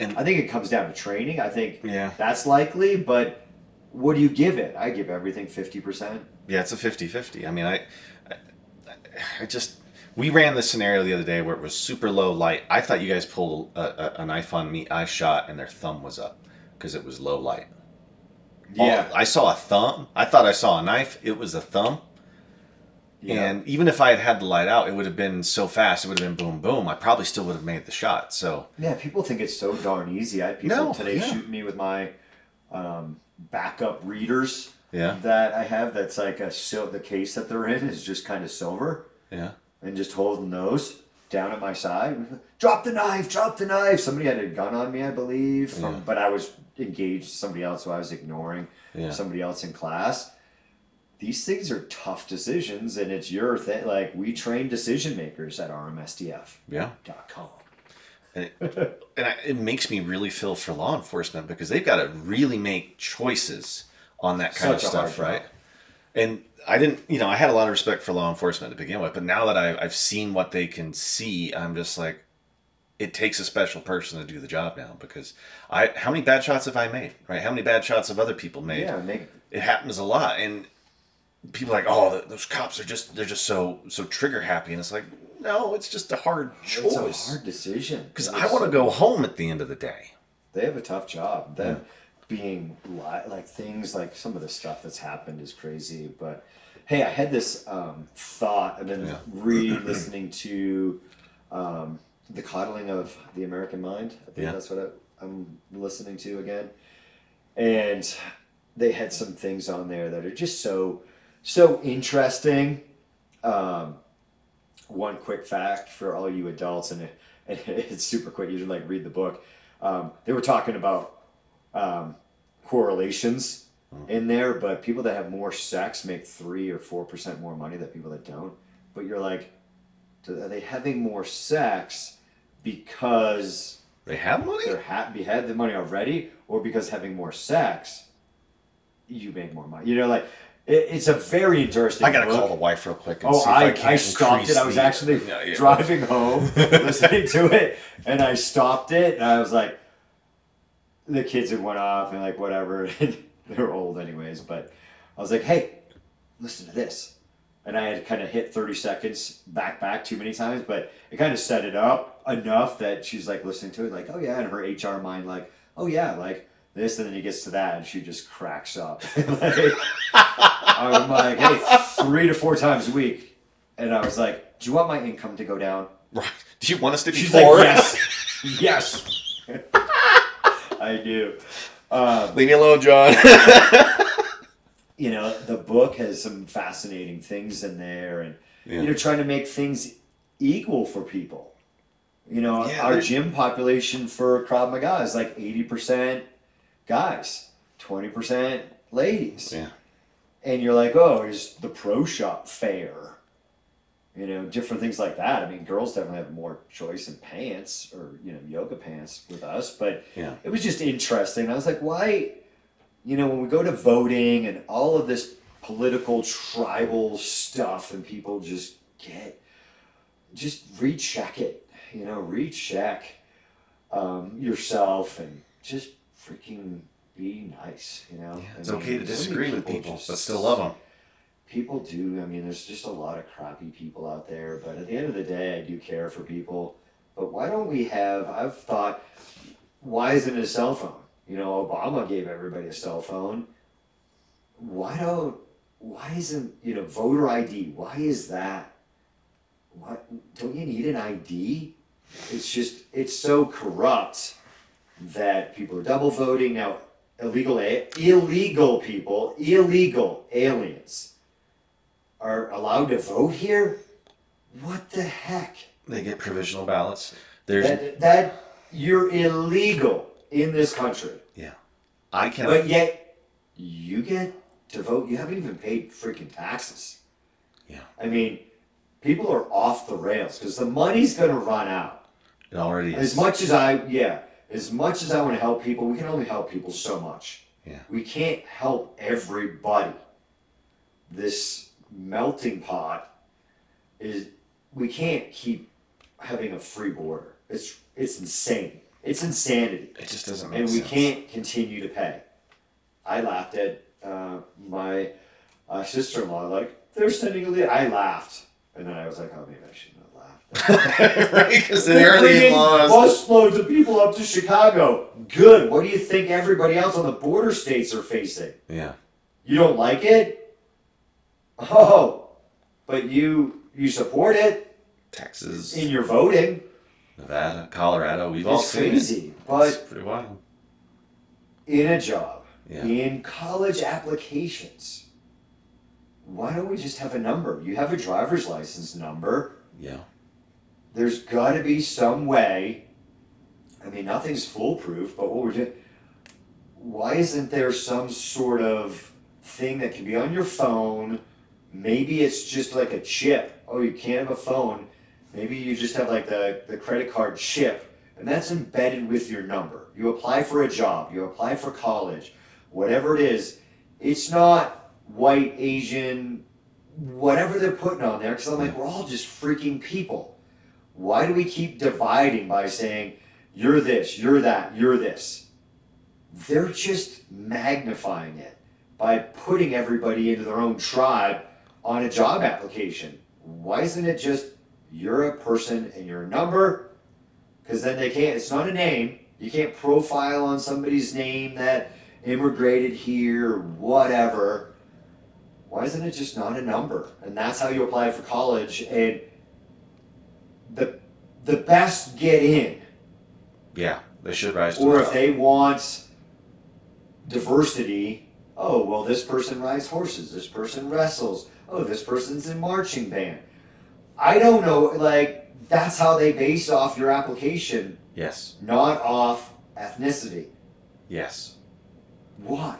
[SPEAKER 4] And-
[SPEAKER 2] I think it comes down to training. I think
[SPEAKER 4] Yeah,
[SPEAKER 2] that's likely, but what do you give it? I give everything fifty percent.
[SPEAKER 4] yeah. It's a 50-50. I mean, I, I, I just we ran this scenario the other day where it was super low light. I thought you guys pulled a, a, a knife on me. I shot and their thumb was up because it was low light. All- I saw a thumb. I thought I saw a knife. It was a thumb.
[SPEAKER 2] Yeah.
[SPEAKER 4] And even if I had had the light out, it would have been so fast. It would have been boom, boom. I probably still would have made the shot. So
[SPEAKER 2] Yeah, people think it's so darn easy. I had people
[SPEAKER 4] No,
[SPEAKER 2] today
[SPEAKER 4] yeah.
[SPEAKER 2] shooting me with my um, backup readers
[SPEAKER 4] yeah,
[SPEAKER 2] that I have. That's like a sil- the case that they're in is just kind of silver,
[SPEAKER 4] yeah,
[SPEAKER 2] and just holding those down at my side. Drop the knife! Drop the knife! Somebody had a gun on me, I believe, from,
[SPEAKER 4] Yeah.
[SPEAKER 2] but I was engaged somebody else who I was ignoring.
[SPEAKER 4] yeah.
[SPEAKER 2] Somebody else in class. These things are tough decisions, and it's your thing. Like we train decision makers at RMSDF.com.
[SPEAKER 4] Yeah. And it, and I, it makes me really feel for law enforcement because they've got to really make choices on that kind
[SPEAKER 2] Such
[SPEAKER 4] of stuff,
[SPEAKER 2] job.
[SPEAKER 4] right? And I didn't, you know, I had a lot of respect for law enforcement to begin with, but now that I, I've seen what they can see, I'm just like, it takes a special person to do the job now because I, how many bad shots have I made, right? How many bad shots have other people made?
[SPEAKER 2] Yeah, make
[SPEAKER 4] it happens a lot and people are like oh th- those cops are just they're just so so trigger happy and it's like no it's just a hard
[SPEAKER 2] it's a
[SPEAKER 4] choice
[SPEAKER 2] hard decision
[SPEAKER 4] because i want to go home at the end of the day
[SPEAKER 2] They have a tough job. Them being li- like things like some of the stuff that's happened is crazy. But hey, I had this um, thought. I've been
[SPEAKER 4] Yeah.
[SPEAKER 2] re-listening to um, the coddling of the American mind. I think
[SPEAKER 4] Yeah.
[SPEAKER 2] that's what I, I'm listening to again. And they had some things on there that are just so so interesting. Um, one quick fact for all you adults, and, it, and it's super quick. You should like read the book. Um, they were talking about um, correlations in there, but people that have more sex make three or four percent more money than people that don't. But you're like, are they having more sex because
[SPEAKER 4] they have money
[SPEAKER 2] they're happy had the money already, or because having more sex, you make more money? You know, like it, it's a very interesting.
[SPEAKER 4] i gotta
[SPEAKER 2] book.
[SPEAKER 4] call the wife real quick and
[SPEAKER 2] Oh,
[SPEAKER 4] see if
[SPEAKER 2] I,
[SPEAKER 4] i,
[SPEAKER 2] I, stopped it. I was
[SPEAKER 4] the-
[SPEAKER 2] actually
[SPEAKER 4] Yeah, yeah.
[SPEAKER 2] driving home, listening to it, and I stopped it, and I was like, the kids had went off and like whatever, they're old anyways. But I was like, hey, listen to this, and I had kind of hit thirty seconds back back too many times, but it kind of set it up enough that she's like listening to it, like, oh yeah, and her HR mind like, oh yeah, like this, and then he gets to that, and she just cracks up. Like, I'm like, hey, three to four times a week. And I was like, do you want my income to go down?
[SPEAKER 4] right do you want us to be
[SPEAKER 2] She's
[SPEAKER 4] poor
[SPEAKER 2] like, yes, yes. I do. Um,
[SPEAKER 4] leave me alone john
[SPEAKER 2] you know, the book has some fascinating things in there and,
[SPEAKER 4] Yeah.
[SPEAKER 2] you know, trying to make things equal for people. You know,
[SPEAKER 4] Yeah,
[SPEAKER 2] our gym population for Krav Maga is like 80% guys, 20% ladies.
[SPEAKER 4] yeah
[SPEAKER 2] and you're like, oh, is the pro shop fair? You know, different things like that. I mean, girls definitely have more choice in pants or you know yoga pants with us, but
[SPEAKER 4] Yeah.
[SPEAKER 2] it was just interesting. I was like, why? You know, when we go to voting and all of this political tribal stuff, and people just get just recheck it. You know, recheck um, yourself and just freaking be nice. You know,
[SPEAKER 4] Yeah,
[SPEAKER 2] I
[SPEAKER 4] it's
[SPEAKER 2] mean,
[SPEAKER 4] okay to disagree with people
[SPEAKER 2] just-
[SPEAKER 4] but still love them
[SPEAKER 2] people do. I mean, there's just a lot of crappy people out there, but at the end of the day, I do care for people. But why don't we have? I've thought, why isn't it a cell phone? You know, Obama gave everybody a cell phone. Why don't? Why isn't you know voter ID? Why is that? What don't you need an ID? It's just it's so corrupt that people are double voting now. Illegal, illegal people, illegal aliens are allowed to vote here. What the heck?
[SPEAKER 4] they get provisional ballots there's
[SPEAKER 2] That that you're illegal in this country, Yeah.
[SPEAKER 4] i can
[SPEAKER 2] but yet you get to vote. You haven't even paid freaking taxes.
[SPEAKER 4] Yeah.
[SPEAKER 2] I mean, people are off the rails because the money's going to run out.
[SPEAKER 4] it already is
[SPEAKER 2] As much as I, yeah, as much as I want to help people, we can only help people so much.
[SPEAKER 4] Yeah.
[SPEAKER 2] We can't help everybody. This melting pot is, we can't keep having a free border. It's, it's insane. It's insanity.
[SPEAKER 4] it just doesn't make
[SPEAKER 2] And we
[SPEAKER 4] sense
[SPEAKER 2] can't continue to pay. I laughed at uh, my uh, sister-in-law, like, they're sending a lead. I laughed. And then I was like, oh, maybe I shouldn't.
[SPEAKER 4] right because are
[SPEAKER 2] bringing
[SPEAKER 4] laws
[SPEAKER 2] busloads of people up to Chicago. Good. What do you think everybody else on the border states are facing?
[SPEAKER 4] yeah
[SPEAKER 2] You don't like it? Oh, but you you support it
[SPEAKER 4] texas
[SPEAKER 2] in your voting.
[SPEAKER 4] Nevada, Colorado. We've all
[SPEAKER 2] It's
[SPEAKER 4] seen
[SPEAKER 2] crazy.
[SPEAKER 4] it.
[SPEAKER 2] But
[SPEAKER 4] It's pretty wild.
[SPEAKER 2] in a job,
[SPEAKER 4] Yeah.
[SPEAKER 2] in college applications, why don't we just have a number? You have a driver's license number.
[SPEAKER 4] Yeah.
[SPEAKER 2] There's got to be some way. I mean, nothing's foolproof, but what we're doing. Why isn't there some sort of thing that can be on your phone? Maybe it's just like a chip. Oh, you can't have a phone. Maybe you just have like the, the credit card chip, and that's embedded with your number. You apply for a job, you apply for college, whatever it is. It's not white, Asian, whatever they're putting on there. Because I'm like, we're all just freaking people. Why do we keep dividing by saying you're this, you're that, you're this? They're just magnifying it by putting everybody into their own tribe on a job application. Why isn't it just you're a person and you're a number? Because then they can't, it's not a name. You can't profile on somebody's name that immigrated here, or whatever. Why isn't it just not a number? And that's how you apply for college. And the the best get in.
[SPEAKER 4] Yeah, they should rise to
[SPEAKER 2] Or
[SPEAKER 4] the
[SPEAKER 2] if
[SPEAKER 4] top.
[SPEAKER 2] they want diversity, oh well this person rides horses, this person wrestles, oh this person's in marching band. I don't know, like that's how they base off your application,
[SPEAKER 4] Yes,
[SPEAKER 2] not off ethnicity.
[SPEAKER 4] yes.
[SPEAKER 2] Why?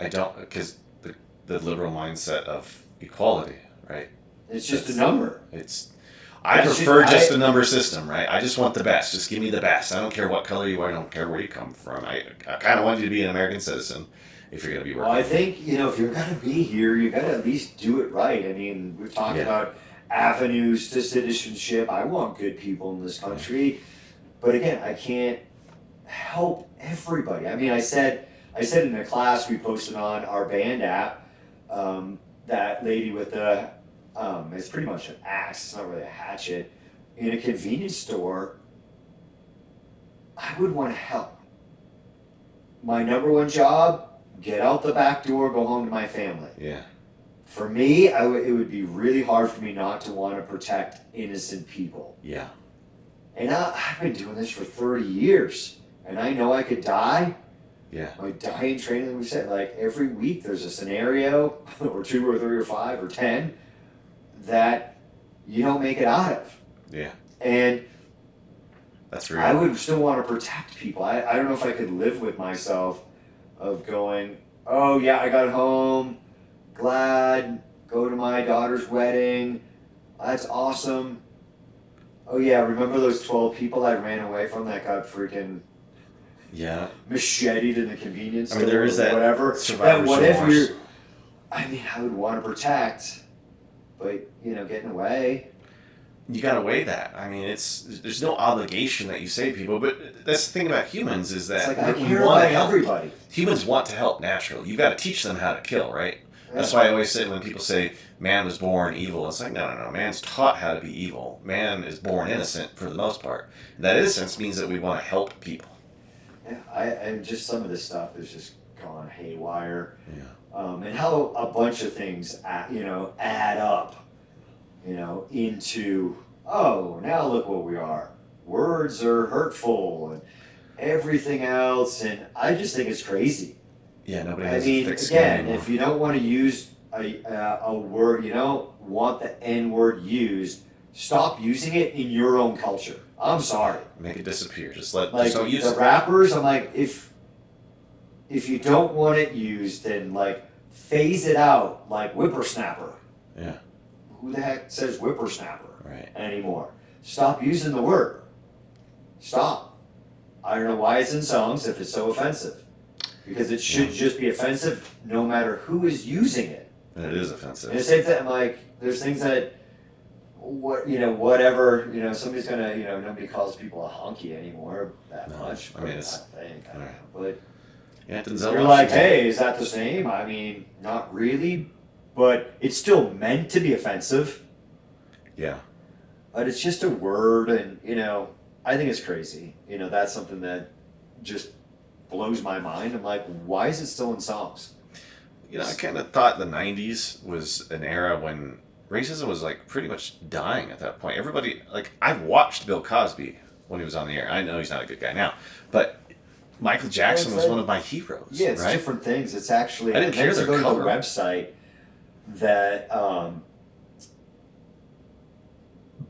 [SPEAKER 4] I don't because the the liberal mindset of equality, right?
[SPEAKER 2] It's just a number.
[SPEAKER 4] It's I prefer
[SPEAKER 2] just-
[SPEAKER 4] just
[SPEAKER 2] I-
[SPEAKER 4] a number system, right? I just want the best. Just give me the best. I don't care what color you are. I don't care where you come from. I, I kind of want you to be an American citizen if you're going to be working. Well.
[SPEAKER 2] I think you know if you're gonna be here, you gotta at least do it right. I mean, we've talked
[SPEAKER 4] Yeah.
[SPEAKER 2] about avenues to citizenship. I want good people in this country, but again, I can't help everybody. I mean, I said I said in a class we posted on our band app, um, that lady with the um, it's pretty much an axe. It's not really a hatchet in a convenience store. I would want to help. My number one job get out the back door, go home to my family.
[SPEAKER 4] yeah,
[SPEAKER 2] For me, I w- it would be really hard for me not to want to protect innocent people.
[SPEAKER 4] yeah,
[SPEAKER 2] And I, I've been doing this for 30 years, and I know I could die.
[SPEAKER 4] yeah,
[SPEAKER 2] My dying training, we said, like every week there's a scenario, or two, or three, or five, or 10, that you don't make it out of.
[SPEAKER 4] yeah.
[SPEAKER 2] And
[SPEAKER 4] That's real.
[SPEAKER 2] I would still want to protect people. I, I don't know if I could live with myself of going, oh yeah, I got home, glad, go to my daughter's wedding, that's awesome. Oh yeah, remember those 12 people I ran away from that got freaking
[SPEAKER 4] yeah,
[SPEAKER 2] macheted in the convenience
[SPEAKER 4] I mean,
[SPEAKER 2] store
[SPEAKER 4] there is
[SPEAKER 2] or
[SPEAKER 4] that
[SPEAKER 2] whatever.
[SPEAKER 4] survivor's
[SPEAKER 2] that what if you're, I mean, I would want to protect, but you know, getting away.
[SPEAKER 4] you got to weigh that. I mean, it's there's no obligation that you save people, but that's the thing about humans is that
[SPEAKER 2] like I care
[SPEAKER 4] want
[SPEAKER 2] about
[SPEAKER 4] to help.
[SPEAKER 2] everybody.
[SPEAKER 4] Humans want to help naturally. You got to teach them how to kill, right? That's why I always say when people say man was born evil, it's like no, no, no. Man's taught how to be evil. Man is born innocent for the most part. That innocence means that we want to help people.
[SPEAKER 2] Yeah, I and just some of this stuff is just gone haywire.
[SPEAKER 4] Yeah.
[SPEAKER 2] Um, and how a bunch of things, add, you know, add up, you know, into oh now look what we are. Words are hurtful and everything else, and I just think it's crazy.
[SPEAKER 4] Yeah, nobody
[SPEAKER 2] I
[SPEAKER 4] has
[SPEAKER 2] mean,
[SPEAKER 4] thick skin
[SPEAKER 2] again, if you don't want to use a, a, a word, you don't want the N word used, stop using it in your own culture. I'm sorry.
[SPEAKER 4] Make it disappear. Just let
[SPEAKER 2] Like
[SPEAKER 4] just don't use
[SPEAKER 2] the
[SPEAKER 4] it.
[SPEAKER 2] rappers, I'm like, if if you don't want it used, then like phase it out, like whippersnapper.
[SPEAKER 4] Yeah.
[SPEAKER 2] Who the heck says whippersnapper
[SPEAKER 4] Right.
[SPEAKER 2] anymore? Stop using the word. Stop. I don't know why it's in songs if it's so offensive. Because it should just be offensive no matter who is using it.
[SPEAKER 4] And it is offensive.
[SPEAKER 2] And the same thing, like, there's things that, what you know, whatever, you know, somebody's gonna, you know, nobody calls people a honky anymore that
[SPEAKER 4] No,
[SPEAKER 2] much.
[SPEAKER 4] I mean, it's-
[SPEAKER 2] I think, I don't
[SPEAKER 4] Right.
[SPEAKER 2] know, but You're like, hey, is that the same? I mean, not really, but it's still meant to be offensive.
[SPEAKER 4] Yeah.
[SPEAKER 2] But it's just a word, and you know, I think it's crazy. You know, that's something that just blows my mind. I'm like, why is it still in songs?
[SPEAKER 4] You know, I kind of thought the '90s was an era when racism was like pretty much dying at that point. Everybody, like, I watched Bill Cosby when he was on the air. I know he's not a good guy now, but Michael Jackson was one of my heroes.
[SPEAKER 2] Yeah, it's
[SPEAKER 4] right?
[SPEAKER 2] different things. It's actually
[SPEAKER 4] I didn't care
[SPEAKER 2] to
[SPEAKER 4] their
[SPEAKER 2] go to the website that um,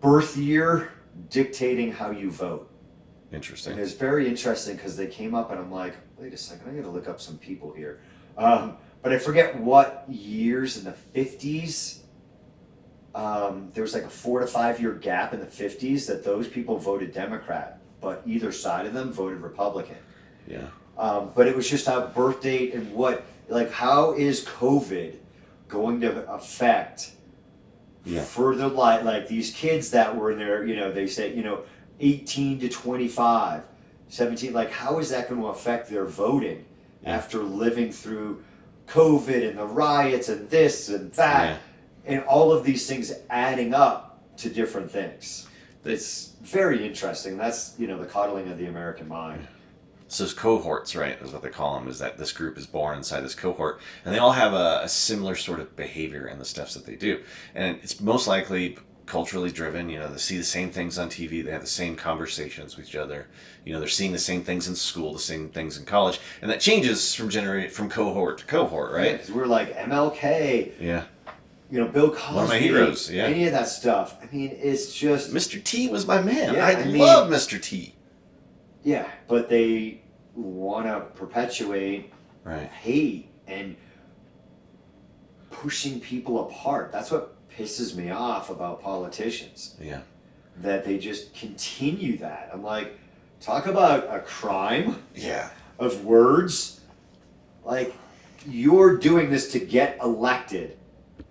[SPEAKER 2] birth year dictating how you vote. And
[SPEAKER 4] Interesting.
[SPEAKER 2] it's very interesting because they came up and I'm like, wait a second, I got to look up some people here. Um, but I forget what years in the 50s. Um, there was like a four to five year gap in the 50s that those people voted Democrat. but either side of them voted Republican.
[SPEAKER 4] Yeah.
[SPEAKER 2] Um, but it was just a birth date and what, like, how is COVID going to affect
[SPEAKER 4] Yeah.
[SPEAKER 2] further light? Like these kids that were in there, you know, they say, you know, 18 to 25, 17, like, how is that going to affect their voting
[SPEAKER 4] Yeah.
[SPEAKER 2] after living through COVID and the riots and this and that?
[SPEAKER 4] Yeah.
[SPEAKER 2] And all of these things adding up to different things. It's very interesting. That's, you know, the coddling of the American mind.
[SPEAKER 4] So it's cohorts, right? Is what they call them. Is that this group is born inside this cohort, and they all have a, a similar sort of behavior and the steps that they do, and it's most likely culturally driven. You know, they see the same things on TV. They have the same conversations with each other. You know, they're seeing the same things in school, the same things in college, and that changes from generate from cohort to cohort, right?
[SPEAKER 2] 'Cause we're like MLK,
[SPEAKER 4] Yeah.
[SPEAKER 2] you know, Bill Cosby,
[SPEAKER 4] One of my heroes, yeah.
[SPEAKER 2] any of that stuff. I mean, it's just
[SPEAKER 4] Mr. T was my man.
[SPEAKER 2] Yeah,
[SPEAKER 4] I,
[SPEAKER 2] I mean-
[SPEAKER 4] love Mr. T.
[SPEAKER 2] yeah, but they want to perpetuate
[SPEAKER 4] Right.
[SPEAKER 2] hate and pushing people apart. That's what pisses me off about politicians.
[SPEAKER 4] Yeah.
[SPEAKER 2] That they just continue that. I'm like, talk about a crime
[SPEAKER 4] Yeah.
[SPEAKER 2] of words. Like, you're doing this to get elected,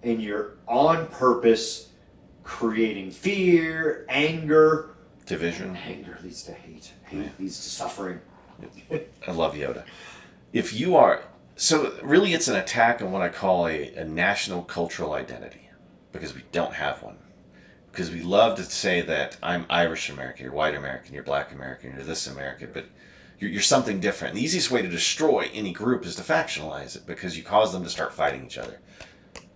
[SPEAKER 2] and you're on purpose creating fear, anger.
[SPEAKER 4] Division.
[SPEAKER 2] Anger leads to hate.
[SPEAKER 4] Yeah.
[SPEAKER 2] leads suffering.
[SPEAKER 4] I love Yoda. If you are so really it's an attack on what I call a, a national cultural identity. Because we don't have one. Because we love to say that I'm Irish American, you're white American, you're black American, you're this American, but you're, you're something different. The easiest way to destroy any group is to factionalize it because you cause them to start fighting each other.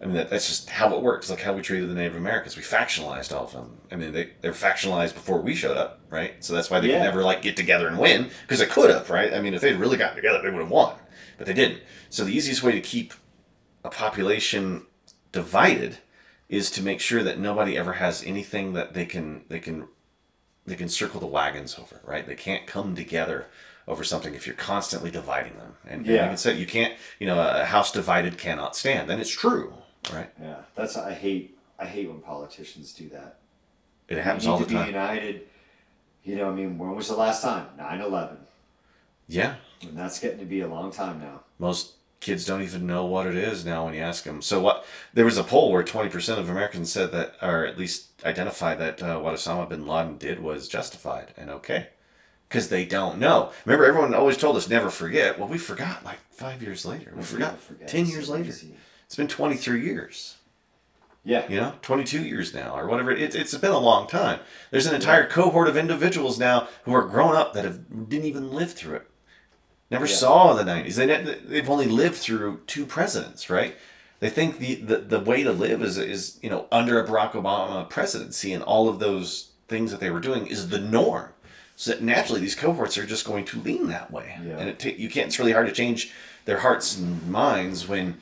[SPEAKER 4] I mean, that, that's just how it works. Like how we treated the Native Americans. We factionalized all of them. I mean, they, they were factionalized before we showed up, right? So that's why they
[SPEAKER 2] Yeah.
[SPEAKER 4] could never, like, get together and win, because they could have, right? I mean, if they'd really gotten together, they would have won. But they didn't. So the easiest way to keep a population divided is to make sure that nobody ever has anything that they can they can they can circle the wagons over, right? They can't come together over something if you're constantly dividing them. And, and
[SPEAKER 2] Yeah.
[SPEAKER 4] like I said, you can't, you know, a house divided cannot stand. And it's true, right?
[SPEAKER 2] Yeah, that's I hate. I hate when politicians do that.
[SPEAKER 4] It happens all the
[SPEAKER 2] to be
[SPEAKER 4] time.
[SPEAKER 2] united. You know, I mean, when was the last time? 9-11.
[SPEAKER 4] Yeah.
[SPEAKER 2] And that's getting to be a long time now.
[SPEAKER 4] Most kids don't even know what it is now when you ask them. So what? There was a poll where 20% of Americans said that, or at least identified that uh, what Osama bin Laden did was justified and okay. Because they don't know. Remember, everyone always told us never forget. Well, we forgot like five years later. We
[SPEAKER 2] We
[SPEAKER 4] forgot
[SPEAKER 2] forget.
[SPEAKER 4] 10 years later. It's been 23 years.
[SPEAKER 2] Yeah.
[SPEAKER 4] you know 22 years now or whatever it's, it's been a long time there's an entire cohort of individuals now who are grown up that have didn't even live through it never
[SPEAKER 2] Yeah.
[SPEAKER 4] saw the 90s they, ne- they've only lived through two presidents right they think the, the, the way to live is, is you know under a barack obama presidency and all of those things that they were doing is the norm so that naturally these cohorts are just going to lean that way
[SPEAKER 2] Yeah.
[SPEAKER 4] and it you can't it's really hard to change their hearts and minds when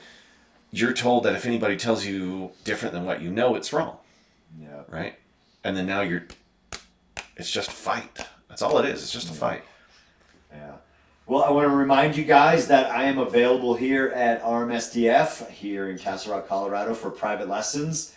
[SPEAKER 4] you're told that if anybody tells you different than what you know, it's wrong,
[SPEAKER 2] Yeah.
[SPEAKER 4] right? And then now you're, it's just a fight. That's all it is. It's just a fight.
[SPEAKER 2] Yeah. Well, I want to remind you guys that I am available here at RMSDF here in Castle Rock, Colorado for private lessons.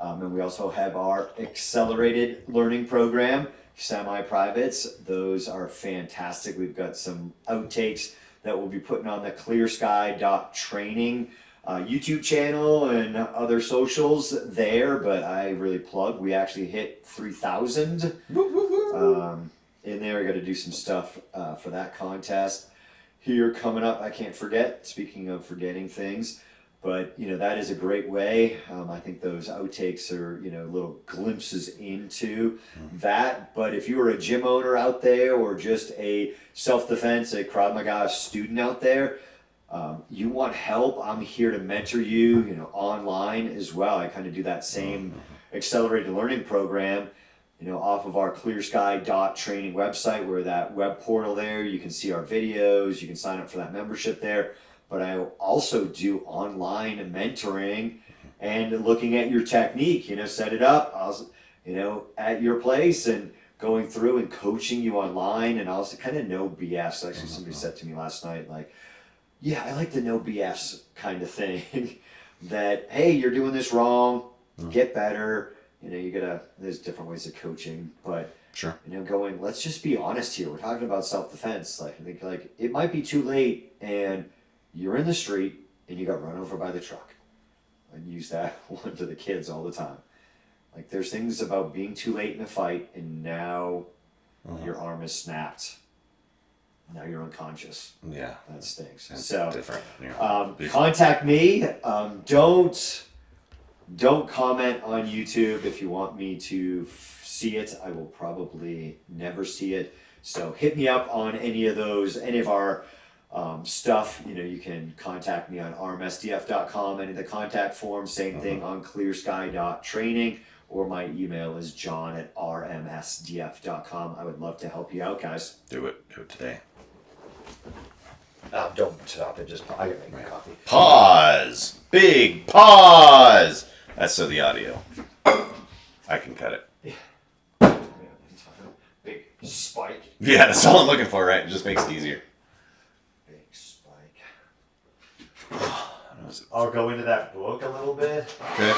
[SPEAKER 2] Um, and we also have our accelerated learning program, semi privates. Those are fantastic. We've got some outtakes that we'll be putting on the clearsky.training uh, YouTube channel and other socials there. But I really plug, we actually hit 3,000 um, in there. I got to do some stuff uh, for that contest here coming up. I can't forget. Speaking of forgetting things, but you know that is a great way. Um, I think those outtakes are you know little glimpses into that. But if you are a gym owner out there or just a self defense, a Krav Maga student out there. Um, you want help? I'm here to mentor you. You know, online as well. I kind of do that same mm-hmm. accelerated learning program you know, off of our ClearSky dot training website, where that web portal there, you can see our videos, you can sign up for that membership there. But I also do online mentoring mm-hmm. and looking at your technique, you know, set it up, I'll, you know, at your place and going through and coaching you online and also kind of no BS. Actually, mm-hmm, somebody said to me last night, like, yeah, I like the no BS kind of thing. that, hey, you're doing this wrong, get better. You know, you gotta, there's different ways of coaching, but
[SPEAKER 4] Sure.
[SPEAKER 2] You know, going, let's just be honest here. We're talking about self defense. Like, I think, like it might be too late, and you're in the street and you got run over by the truck. I use that one to the kids all the time. Like, there's things about being too late in a fight, and now
[SPEAKER 4] Uh-huh.
[SPEAKER 2] your arm is snapped. Now you're unconscious.
[SPEAKER 4] Yeah.
[SPEAKER 2] That stinks.
[SPEAKER 4] That's
[SPEAKER 2] so,
[SPEAKER 4] different. Yeah.
[SPEAKER 2] um, contact me. Um, don't don't comment on YouTube if you want me to see it. I will probably never see it. So hit me up on any of those, any of our um, stuff. You know, you can contact me on rmsdf.com, any of the contact forms. Same thing on clearsky.training, or my email is john at rmsdf.com. I would love to help you out, guys.
[SPEAKER 4] do it. Do it today.
[SPEAKER 2] Uh, don't stop it. Just I gotta make coffee.
[SPEAKER 4] Pause. Big pause. That's so the audio. I can cut it.
[SPEAKER 2] Big spike.
[SPEAKER 4] Yeah, that's all I'm looking for, right? It just makes it easier.
[SPEAKER 2] Big spike. I'll go into that book a little bit.
[SPEAKER 4] Okay.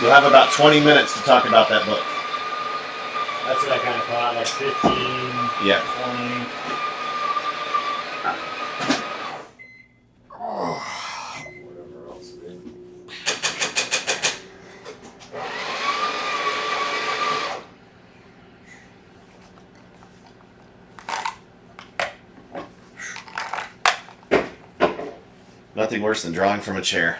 [SPEAKER 4] You'll have about 20 minutes to talk about that book.
[SPEAKER 2] That's what I kind of thought, like 15,
[SPEAKER 4] Yeah.
[SPEAKER 2] 20. Whatever else it is.
[SPEAKER 4] Nothing worse than drawing from a. Chair.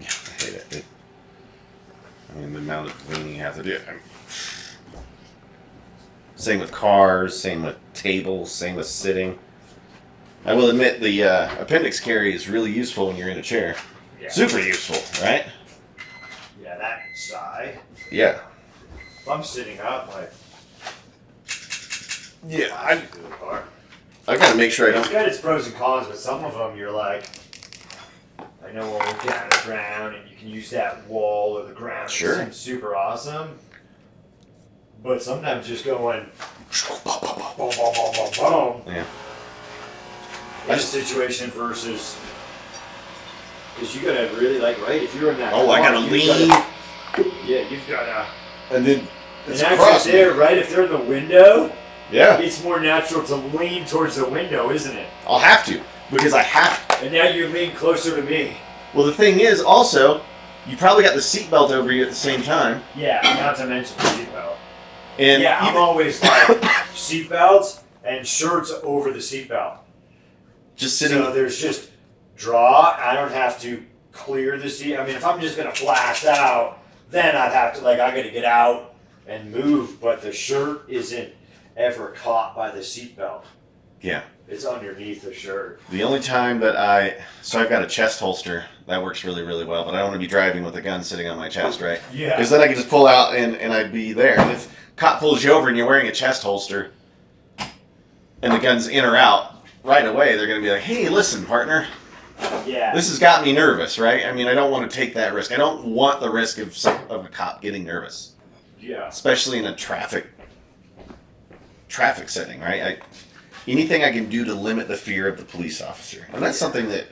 [SPEAKER 4] Yeah, I hate it. It- I mean, the amount of leaning you have to do. Same with cars, same with tables, same with sitting. I will admit the uh, appendix carry is really useful when you're in a chair.
[SPEAKER 2] Yeah.
[SPEAKER 4] Super useful, right?
[SPEAKER 2] Yeah, that side.
[SPEAKER 4] Yeah.
[SPEAKER 2] If I'm sitting up, like,
[SPEAKER 4] Yeah,
[SPEAKER 2] I
[SPEAKER 4] I,
[SPEAKER 2] do the car.
[SPEAKER 4] I gotta make sure I
[SPEAKER 2] It's
[SPEAKER 4] don't.
[SPEAKER 2] got its pros and cons, but some of them you're like, I know when we're down on the ground and you can use that wall or the ground. It
[SPEAKER 4] Sure.
[SPEAKER 2] seems super awesome. But sometimes just going boom, boom, boom, boom.
[SPEAKER 4] Yeah.
[SPEAKER 2] In a situation versus. Because you gotta really, like, right? If you're in that.
[SPEAKER 4] Oh, I gotta
[SPEAKER 2] you've
[SPEAKER 4] lean,
[SPEAKER 2] gotta- yeah, you've gotta.
[SPEAKER 4] and then
[SPEAKER 2] And
[SPEAKER 4] it's
[SPEAKER 2] actually,
[SPEAKER 4] across me.
[SPEAKER 2] there, right? If they're in the window,
[SPEAKER 4] Yeah,
[SPEAKER 2] it's more natural to lean towards the window, isn't it?
[SPEAKER 4] I'll have to because I have.
[SPEAKER 2] And now you lean closer to me.
[SPEAKER 4] Well, the thing is, also, you probably got the seatbelt over you at the same time,
[SPEAKER 2] Yeah, not to mention the seatbelt.
[SPEAKER 4] and
[SPEAKER 2] Yeah, I'm always like seatbelts and shirts over the seatbelt.
[SPEAKER 4] just sitting.
[SPEAKER 2] So there's just draw. I don't have to clear the seat. I mean, if I'm just gonna blast out, then I'd have to like I gotta get out and move. But the shirt isn't ever caught by the seatbelt.
[SPEAKER 4] yeah.
[SPEAKER 2] It's underneath the shirt.
[SPEAKER 4] The only time that I so I've got a chest holster that works really really well, but I don't want to be driving with a gun sitting on my chest, right?
[SPEAKER 2] Yeah.
[SPEAKER 4] Because then I can just pull out and, and I'd be there. And if cop pulls you over and you're wearing a chest holster, and the gun's in or out, right away they're gonna be like, "Hey, listen, partner,
[SPEAKER 2] Yeah.
[SPEAKER 4] this has got me nervous, right? I mean, I don't want to take that risk. I don't want the risk of some, of a cop getting nervous,
[SPEAKER 2] yeah.
[SPEAKER 4] especially in a traffic traffic setting, right? I, anything I can do to limit the fear of the police officer, and that's something that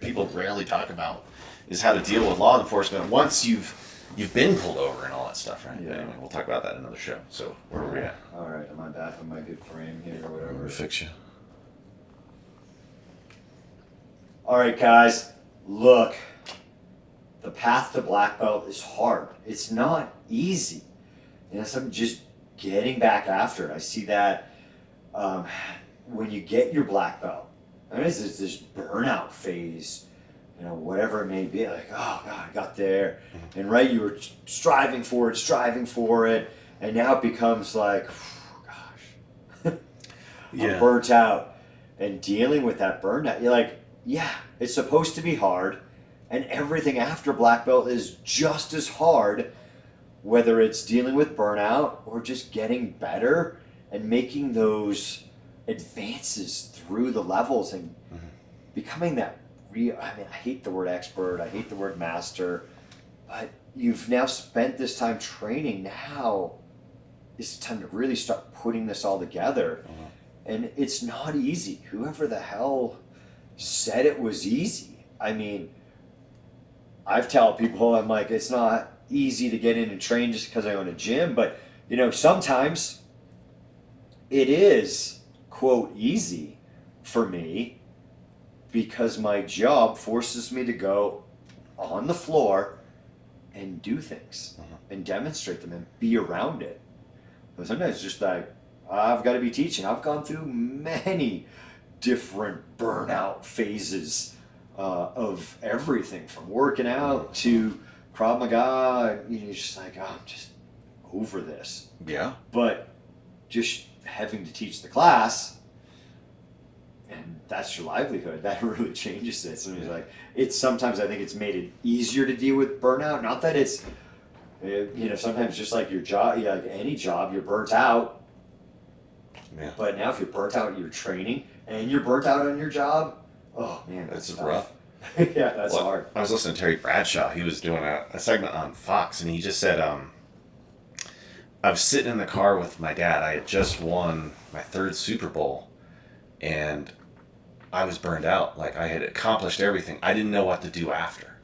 [SPEAKER 4] people rarely talk about, is how to deal with law enforcement once you've you've been pulled over and all that stuff, right?
[SPEAKER 2] Yeah.
[SPEAKER 4] Anyway, we'll talk about that in another show. So where are we at?
[SPEAKER 2] All right. Am I back in my good frame here or whatever?
[SPEAKER 4] we fix you?
[SPEAKER 2] All right, guys, look. The path to black belt is hard. It's not easy. You know, so I'm just getting back after it. I see that um, when you get your black belt, I mean, it's this, this burnout phase, you know, whatever it may be. Like, oh God, I got there, mm-hmm. and right, you were striving for it, striving for it, and now it becomes like, gosh, I'm burnt out. And dealing with that burnout, you're like, yeah, it's supposed to be hard, and everything after black belt is just as hard whether it's dealing with burnout or just getting better and making those advances through the levels and becoming that real. I mean, I hate the word expert. I hate the word master, but you've now spent this time training. Now it's time to really start putting this all together, uh-huh. and it's not easy. Whoever the hell said it was easy. I mean, I've told people I'm like it's not easy to get in and train just because I own a gym, but you know sometimes it is quote easy for me because my job forces me to go on the floor and do things and demonstrate them and be around it. But sometimes just like I've got to be teaching. I've gone through many different burnout phases uh, of everything from working out to Krav Maga. You know, you're just like, oh, I'm just over this.
[SPEAKER 4] Yeah.
[SPEAKER 2] But just having to teach the class and that's your livelihood. That really changes it. So it's like it's sometimes i think it's made it easier to deal with burnout. Not that it's uh, you know sometimes just like your job yeah, like any job you're burnt out.
[SPEAKER 4] Yeah.
[SPEAKER 2] but now if you're burnt out in your training and you're burnt out on your job oh man
[SPEAKER 4] That's
[SPEAKER 2] that's,
[SPEAKER 4] rough.
[SPEAKER 2] yeah that's
[SPEAKER 4] Well,
[SPEAKER 2] hard.
[SPEAKER 4] I was listening to Terry Bradshaw. He was doing a, a segment on Fox, and he just said, um, I was sitting in the car with my dad. I had just won my third Super Bowl, and I was burned out. Like I had accomplished everything. I didn't know what to do after,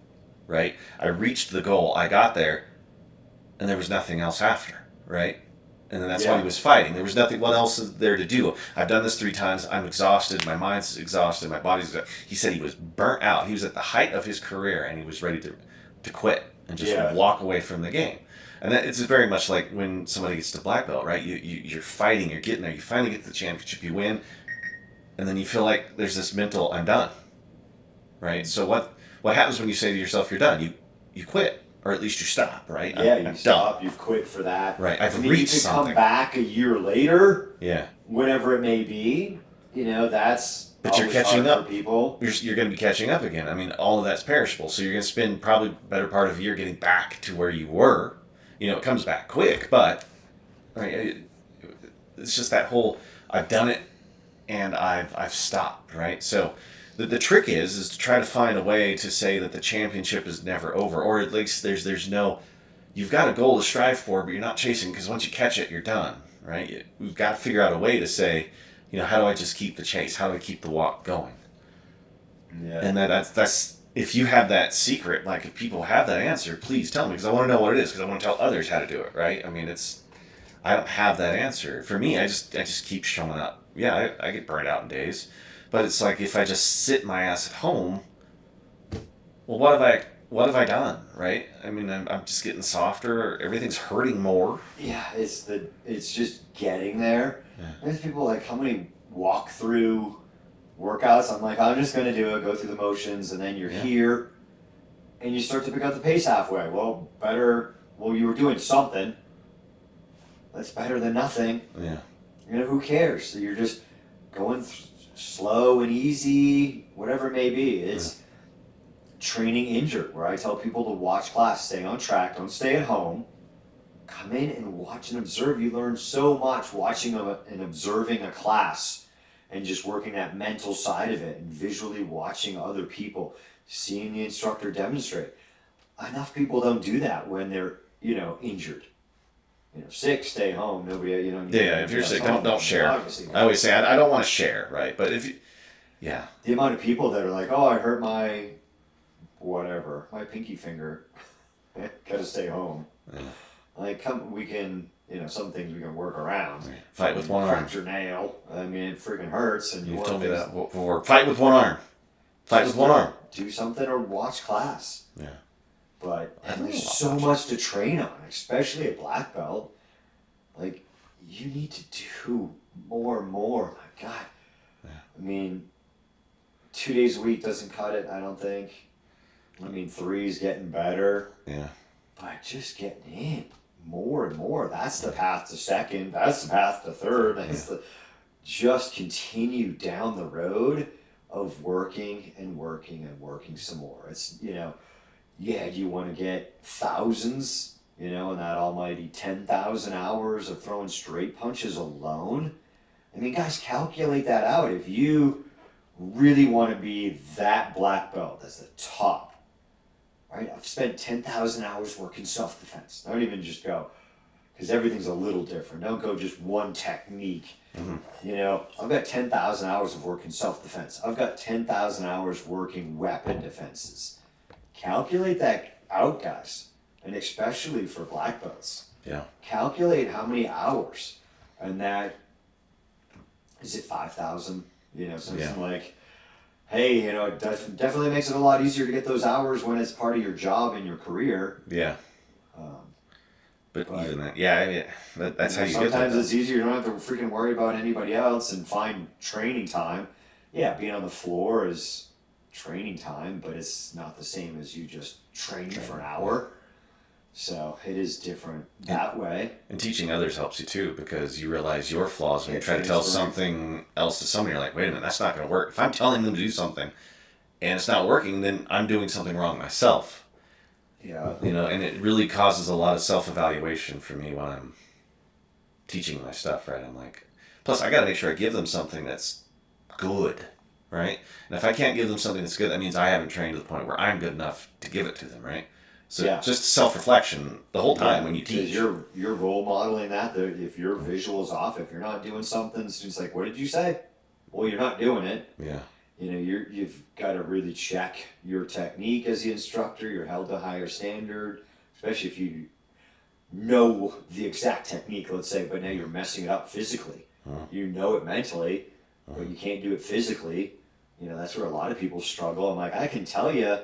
[SPEAKER 4] right? I reached the goal. I got there, and there was nothing else after, right? And then that's why he was fighting. There was nothing. What else there to do? I've done this three times. I'm exhausted. My mind's exhausted. My body's. Exhausted. He said he was burnt out. He was at the height of his career, and he was ready to, to quit and just
[SPEAKER 2] Yeah.
[SPEAKER 4] walk away from the game. And that, it's very much like when somebody gets to black belt, right? You, you you're fighting. You're getting there. You finally get to the championship. You win, and then you feel like there's this mental I'm done, right? So what what happens when you say to yourself you're done? You you quit, or at least you stop, right? I'm-
[SPEAKER 2] yeah
[SPEAKER 4] I'm
[SPEAKER 2] you
[SPEAKER 4] done.
[SPEAKER 2] stop you've quit for that
[SPEAKER 4] Right, I've reached
[SPEAKER 2] you could
[SPEAKER 4] something.
[SPEAKER 2] come back a year later
[SPEAKER 4] Yeah.
[SPEAKER 2] whenever it may be you know that's
[SPEAKER 4] But you're catching up.
[SPEAKER 2] people
[SPEAKER 4] you're, you're going to be catching up again. I mean, all of that's perishable. So you're going to spend probably better part of a year getting back to where you were. You know, it comes back quick, but it, it's just that whole I've done it and I've I've stopped, right? So the, the trick is is to try to find a way to say that the championship is never over, or at least there's there's no you've got a goal to strive for, but you're not chasing because once you catch it, you're done, right? You- We've got to figure out a way to say, you know, how do I just keep the chase? How do I keep the walk going?
[SPEAKER 2] yeah
[SPEAKER 4] And that, that's that's if you have that secret, like if people have that answer, please tell me because I want to know what it is because I want to tell others how to do it. Right? I mean, it's I don't have that answer. For me, I just I just keep showing up. Yeah, I, I get burned out in days, but it's like if I just sit my ass at home. Well, what have I what have I done? Right? I mean, I'm, I'm just getting softer. Everything's hurting more.
[SPEAKER 2] Yeah, it's the it's just getting there.
[SPEAKER 4] Yeah.
[SPEAKER 2] There's people like how many walk through workouts. I'm like, I'm just gonna do it, go through the motions, and then you're
[SPEAKER 4] Yeah.
[SPEAKER 2] here, and you start to pick up the pace halfway. Well, better. Well, you were doing something. That's better than nothing.
[SPEAKER 4] Yeah.
[SPEAKER 2] You know, who cares? So you're just going th- slow and easy, whatever it may be. It's training injured, where I tell people to watch class, stay on track, don't stay at home. Come in and watch and observe. You learn so much watching a, and observing a class and just working that mental side of it and visually watching other people, seeing the instructor demonstrate. Enough people don't do that when they're, you know, injured. You know, sick, stay home. Nobody, you know.
[SPEAKER 4] Yeah. If you're sick, don't don't share. I always say I, I don't want to share. Right? But if you, yeah.
[SPEAKER 2] the amount of people that are like, "Oh, I hurt my whatever, my pinky finger. Gotta stay home."
[SPEAKER 4] Yeah.
[SPEAKER 2] Like, come, we can, you know, some things we can work around.
[SPEAKER 4] Fight with one arm.
[SPEAKER 2] Your nail. I mean, it freaking hurts, and you
[SPEAKER 4] You've
[SPEAKER 2] want
[SPEAKER 4] told me that before. Fight with one arm. Fight with one arm.
[SPEAKER 2] Do something or watch class.
[SPEAKER 4] Yeah.
[SPEAKER 2] But there's so much to train on, especially a black belt. Like, you need to do more and more. My God.
[SPEAKER 4] Yeah.
[SPEAKER 2] I mean, two days a week doesn't cut it. I don't think. I mean, three's getting better,
[SPEAKER 4] Yeah.
[SPEAKER 2] but just getting in more and more. That's the path to second. That's the path to third. That's the just continue down the road of working and working and working some more. It's you know, yeah, you want to get thousands you know, and that almighty 10,000 hours of throwing straight punches alone. I mean, guys, calculate that out. If you really want to be that black belt, that's the top, right? I've spent 10,000 hours working self defense. Don't even just go, because everything's a little different. Don't go just one technique. Mm-hmm. You know, I've got 10,000 hours of working self defense. I've got 10,000 hours working weapon defenses. Calculate that out, guys, and especially for black belts.
[SPEAKER 4] Yeah.
[SPEAKER 2] Calculate how many hours, and that is it 5,000? You know, something
[SPEAKER 4] Yeah.
[SPEAKER 2] like, hey, you know, it def- definitely makes it a lot easier to get those hours when it's part of your job and your career.
[SPEAKER 4] Yeah.
[SPEAKER 2] Um,
[SPEAKER 4] But
[SPEAKER 2] Right.
[SPEAKER 4] even that, yeah, I mean, that, that's how you get
[SPEAKER 2] Sometimes it's easier. You don't have to freaking worry about anybody else and find training time. Yeah, being on the floor is training time, but it's not the same as you just training for an hour. So it is different that way.
[SPEAKER 4] And teaching others helps you too because you realize your flaws when
[SPEAKER 2] Yeah,
[SPEAKER 4] you try to tell something else to somebody. You're like, wait a minute, that's not going to work. If I'm telling them to do something and it's not working, then I'm doing something wrong myself.
[SPEAKER 2] Yeah.
[SPEAKER 4] You know, and it really causes a lot of self evaluation for me when I'm teaching my stuff, right? I'm like, plus I got to make sure I give them something that's good, right? And if I can't give them something that's good, that means I haven't trained to the point where I'm good enough to give it to them, right? So
[SPEAKER 2] Yeah.
[SPEAKER 4] just self reflection the whole time when you teach.
[SPEAKER 2] You're you're role modeling that. If your visual's off, if you're not doing something, the student's like, "What did you say?" Well, you're not doing it.
[SPEAKER 4] Yeah.
[SPEAKER 2] you know you're you've got to really check your technique as the instructor you're held to a higher standard especially if you know the exact technique let's say but now you're messing it up physically you know it mentally but you can't do it physically you know that's where a lot of people struggle i'm like i can tell you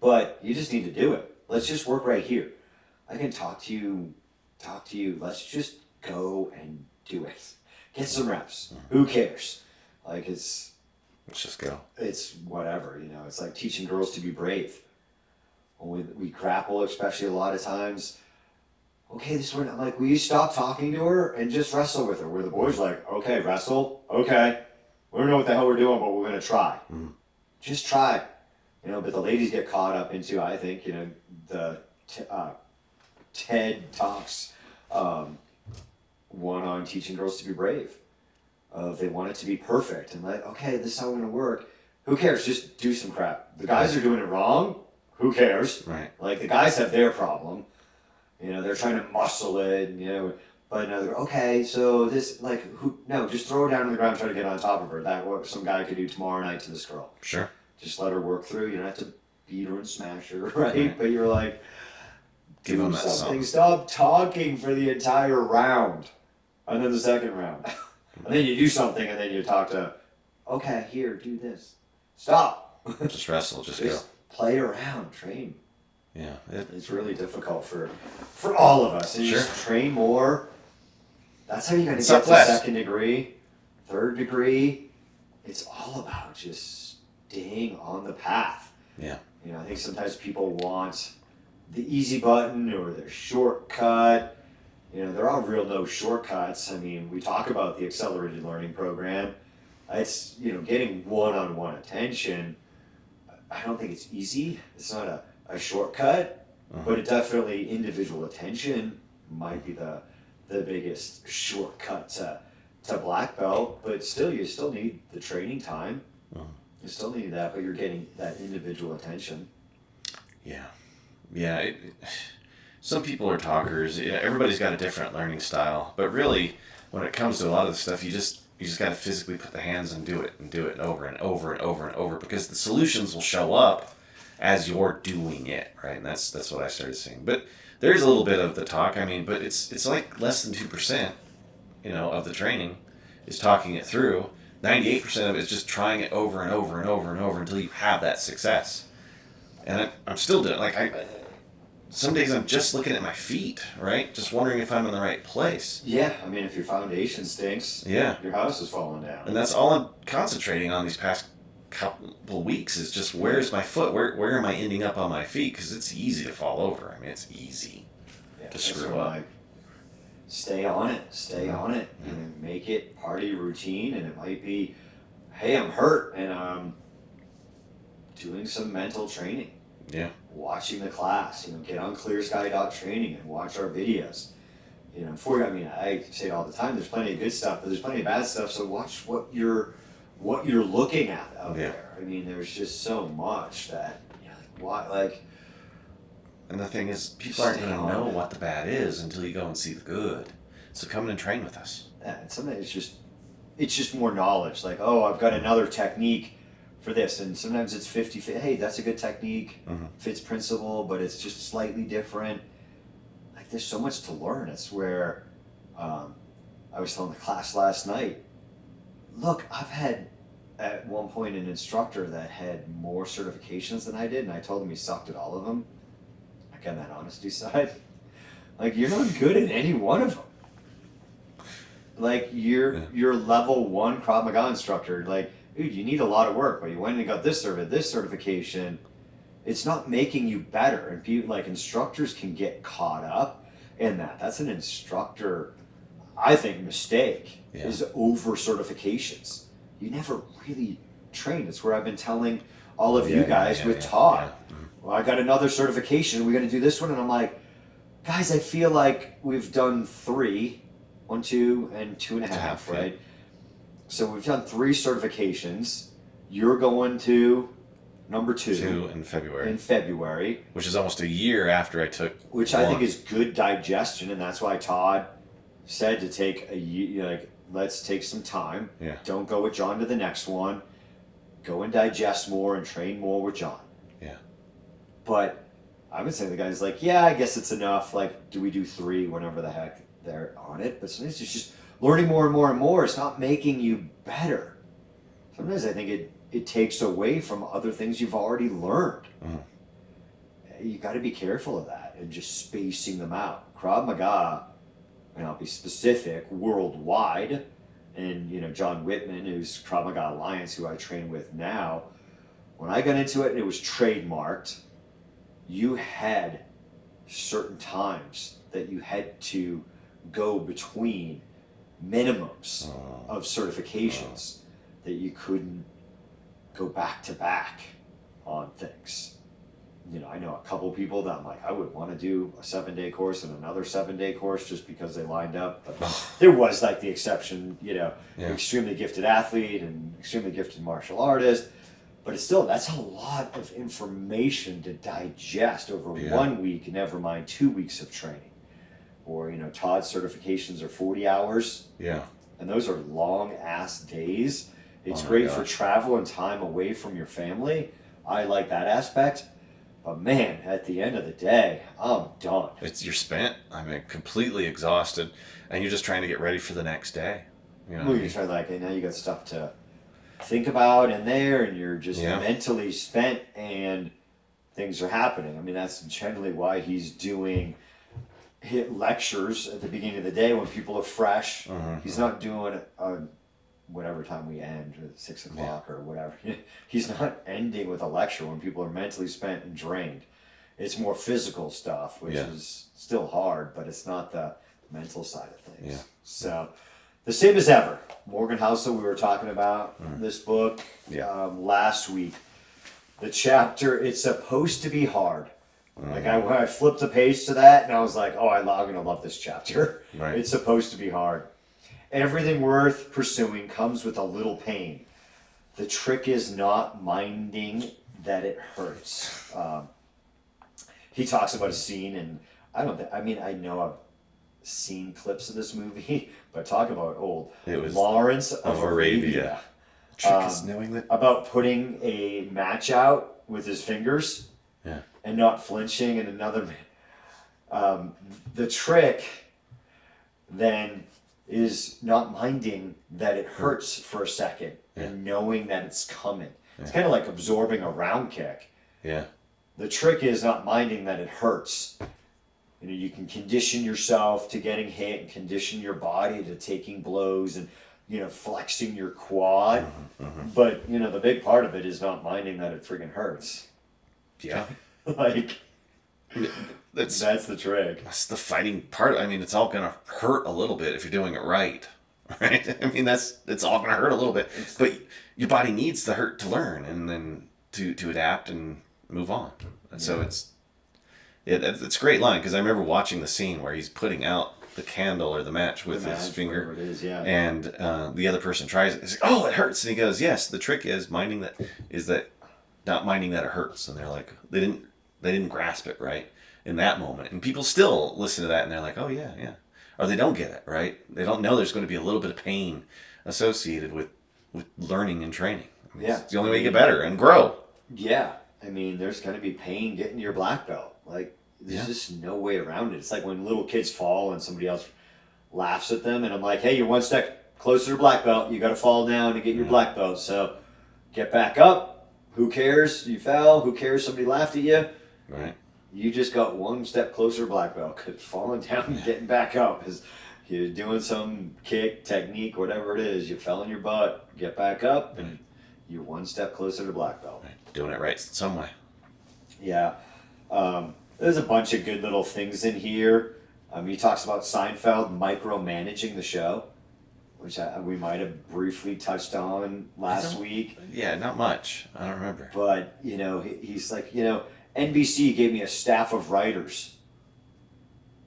[SPEAKER 2] but you just need to do it let's just work right here i can talk to you talk to you let's just go and do it get some reps mm-hmm. who cares like it's
[SPEAKER 4] Let's just go.
[SPEAKER 2] it's whatever, you know. It's like teaching girls to be brave. When we, we grapple, especially a lot of times. Okay, this one, I'm like, will you stop talking to her and just wrestle with her? Where the boys like, okay, wrestle, okay. We don't know what the hell we're doing, but we're gonna try. Mm-hmm. Just try, you know. But the ladies get caught up into, I think, you know, the t- uh, TED talks, um, one on teaching girls to be brave of they want it to be perfect and like, okay, this is how we're gonna work. Who cares? Just do some crap. The guys are doing it wrong. Who cares?
[SPEAKER 4] Right.
[SPEAKER 2] Like the guys have their problem. You know, they're trying to muscle it, and, you know. But no, they're okay. So this, like, who? No, just throw her down on the ground, try to get on top of her. That what some guy could do tomorrow night to this girl.
[SPEAKER 4] Sure.
[SPEAKER 2] Just let her work through. You don't have to beat her and smash her, right? But you're like,
[SPEAKER 4] Give them
[SPEAKER 2] something. Stop talking for the entire round, and then the second round, and then you do something, and then you talk to, okay, here, do this. Stop.
[SPEAKER 4] Just wrestle. Just go.
[SPEAKER 2] Play around, train.
[SPEAKER 4] Yeah. It,
[SPEAKER 2] It's really difficult for for all of us. And you just train more. That's how you're gonna
[SPEAKER 4] It's
[SPEAKER 2] get to
[SPEAKER 4] less.
[SPEAKER 2] second degree, third degree. It's all about just staying on the path.
[SPEAKER 4] Yeah.
[SPEAKER 2] You know, I think sometimes people want the easy button or the shortcut. You know, there are real no shortcuts. I mean, we talk about the accelerated learning program. It's you know getting one-on-one attention. I don't think it's easy. It's not a, a shortcut, uh-huh. but it definitely individual attention might be the the biggest shortcut to to black belt. But still, you still need the training time. You still need that, but you're getting that individual attention.
[SPEAKER 4] Yeah, yeah. It, some people are talkers. Everybody's got a different learning style, but really, when it comes to a lot of the stuff, you just you just got to physically put the hands and do it and do it over and over and over and over because the solutions will show up as you're doing it, right? And that's that's what I started seeing. But there's a little bit of the talk. I mean, but it's it's like less than two percent, you know, of the training is talking it through. Ninety-eight percent of it is just trying it over and over and over and over until you have that success and I, I'm still doing like I. Some days I'm just looking at my feet, right? Just wondering if I'm in the right place.
[SPEAKER 2] Yeah, I mean, if your foundation stinks,
[SPEAKER 4] Yeah,
[SPEAKER 2] your house is falling down.
[SPEAKER 4] and that's all I'm concentrating on these past couple weeks is just where's my foot? Where where am I ending up on my feet? Because it's easy to fall over. I mean, it's easy.
[SPEAKER 2] Yeah,
[SPEAKER 4] to screw up.
[SPEAKER 2] Stay on it. Stay on it. And make it part of your routine. And it might be, hey, I'm hurt, and I'm doing some mental training.
[SPEAKER 4] Yeah.
[SPEAKER 2] watching the class. You know, get on clearsky.training and watch our videos. You know, for I mean, I say it all the time. There's plenty of good stuff, but there's plenty of bad stuff. So watch what you're what you're looking at out
[SPEAKER 4] Yeah.
[SPEAKER 2] there. I mean, there's just so much that you know, like, why like
[SPEAKER 4] And the thing is, people aren't going to know what the bad is until you go and see the good. So come in and train with us.
[SPEAKER 2] that. And sometimes it's just it's just more knowledge. Like, oh, I've got another technique for this, and sometimes it's 50 Hey, that's a good technique,
[SPEAKER 4] Mhm.
[SPEAKER 2] fits principle, but it's just slightly different. Like, there's so much to learn. It's where um, I was telling the class last night. Look, I've had at one point an instructor that had more certifications than I did, and I told him he sucked at all of them. Like on that honesty side, like you're not good at any one of them. Like you're
[SPEAKER 4] Yeah.
[SPEAKER 2] you're level one Krav Maga instructor. Like, dude, you need a lot of work, but you went and got this certi- this certification. It's not making you better, and people like instructors can get caught up in that. That's an instructor, I think, mistake
[SPEAKER 4] Yeah.
[SPEAKER 2] is over certifications. You never really train. It's where I've been telling all of
[SPEAKER 4] Yeah,
[SPEAKER 2] you guys with Todd.
[SPEAKER 4] yeah.
[SPEAKER 2] Well, I got another certification. We're going to do this one, and I'm like, guys, I feel like we've done three, one, two, and two and a
[SPEAKER 4] Two and a
[SPEAKER 2] half, right? So we've done three certifications. You're going to number two,
[SPEAKER 4] Two in February,
[SPEAKER 2] in February,
[SPEAKER 4] which is almost a year after I took.
[SPEAKER 2] which I think is good digestion, and that's why Todd said to take a year. Like, let's take some time.
[SPEAKER 4] Yeah.
[SPEAKER 2] Don't go with John to the next one. Go and digest more and train more with John. But I would say the guy's like, yeah, I guess it's enough. Like, do we do three whenever the heck they're on it? But sometimes it's just learning more and more and more. It's not making you better. Sometimes I think it, it takes away from other things you've already learned.
[SPEAKER 4] Mhm.
[SPEAKER 2] You got to be careful of that and just spacing them out. Krav Maga, and I'll be specific, worldwide, and you know John Whitman, who's Krav Maga Alliance, who I train with now. When I got into it and it was trademarked, you had certain times that you had to go between minimums
[SPEAKER 4] Oh.
[SPEAKER 2] of certifications uh-huh. that you couldn't go back to back on things. You know, I know a couple people that I'm like, I would want to do a seven day course and another seven day course just because they lined up. But there was like the exception, you know,
[SPEAKER 4] Yeah.
[SPEAKER 2] extremely gifted athlete and extremely gifted martial artist. But it's still, that's a lot of information to digest over
[SPEAKER 4] Yeah.
[SPEAKER 2] one week, never mind two weeks of training. Or, you know, Todd's certifications are 40 hours
[SPEAKER 4] Yeah.
[SPEAKER 2] and those are long ass days. It's
[SPEAKER 4] Oh
[SPEAKER 2] great for travel and time away from your family. I like that aspect. But man, at the end of the day, I'm done.
[SPEAKER 4] It's you're spent. I mean, completely exhausted, and you're just trying to get ready for the next day. You know.
[SPEAKER 2] Well, you try like, and now you got stuff to think about in there, and you're just
[SPEAKER 4] Yeah.
[SPEAKER 2] mentally spent, and things are happening. I mean, that's generally why he's doing hit lectures at the beginning of the day when people are fresh.
[SPEAKER 4] Mhm.
[SPEAKER 2] He's not doing on whatever time we end, six o'clock or whatever. He's not ending with a lecture when people are mentally spent and drained. It's more physical stuff, which
[SPEAKER 4] Yeah.
[SPEAKER 2] is still hard, but it's not the mental side of things.
[SPEAKER 4] Yeah.
[SPEAKER 2] So, the same as ever. Morgan Housel, we were talking about this book
[SPEAKER 4] Mm. Yeah.
[SPEAKER 2] um, last week. The chapter, it's supposed to be hard. Like I, I flipped the page to that, and I was like, "Oh, I lo- I'm gonna love this chapter."
[SPEAKER 4] Right.
[SPEAKER 2] It's supposed to be hard. Everything worth pursuing comes with a little pain. The trick is not minding that it hurts. Um, he talks about a scene, and I don't. Think, I mean, I know I've seen clips of this movie, but talk about old
[SPEAKER 4] It was
[SPEAKER 2] Lawrence of,
[SPEAKER 4] of Arabia.
[SPEAKER 2] Arabia
[SPEAKER 4] Trick is
[SPEAKER 2] um,
[SPEAKER 4] knowing that.
[SPEAKER 2] about putting a match out with his fingers
[SPEAKER 4] Yeah.
[SPEAKER 2] and not flinching and another um, the trick then is not minding that it hurts for a second and knowing that it's coming it's kind of like absorbing a round kick
[SPEAKER 4] Yeah.
[SPEAKER 2] the trick is not minding that it hurts you know you can condition yourself to getting hit and condition your body to taking blows and you know flexing your quad mm-hmm, mm-hmm. but you know the big part of it is not minding that it freaking hurts
[SPEAKER 4] Yeah.
[SPEAKER 2] like
[SPEAKER 4] That's
[SPEAKER 2] that's the trick
[SPEAKER 4] that's the fighting part. I mean, it's all gonna hurt a little bit if you're doing it right. Right. I mean, that's it's all gonna hurt a little bit, but your body needs the hurt to learn and then to to adapt and move on. And so it's it, it's a great line because I remember watching the scene where he's putting out the candle or the match with
[SPEAKER 2] The
[SPEAKER 4] his finger,
[SPEAKER 2] whatever it is, yeah.
[SPEAKER 4] and uh, the other person tries it. Like, "Oh, it hurts," and he goes, "Yes." The trick is minding that is that not minding that it hurts, and they're like, they didn't they didn't grasp it right in that moment, and people still listen to that and they're like, "Oh yeah, yeah," or they don't get it right. They don't know there's going to be a little bit of pain associated with with learning and training. I mean,
[SPEAKER 2] Yeah.
[SPEAKER 4] it's the only way you get better and grow.
[SPEAKER 2] Yeah, I mean, there's going to be pain getting your black belt. Like, there's
[SPEAKER 4] Yeah.
[SPEAKER 2] just no way around it. It's like when little kids fall and somebody else laughs at them, and I'm like, hey, you're one step closer to black belt. You got to fall down to get your
[SPEAKER 4] Yeah.
[SPEAKER 2] black belt. So get back up. Who cares? You fell. Who cares? Somebody laughed at you.
[SPEAKER 4] Right.
[SPEAKER 2] You just got one step closer to black belt. Because falling down and getting back up is you're doing some kick technique, whatever it is. You fell in your butt. Get back up, and you're one step closer to black belt.
[SPEAKER 4] right. Doing it right some way.
[SPEAKER 2] Yeah. Um, there's a bunch of good little things in here. Um, he talks about Seinfeld micromanaging the show, which I, we might have briefly touched on last week.
[SPEAKER 4] Yeah, not much. I don't remember.
[SPEAKER 2] But, you know, he, he's like, you know, NBC gave me a staff of writers,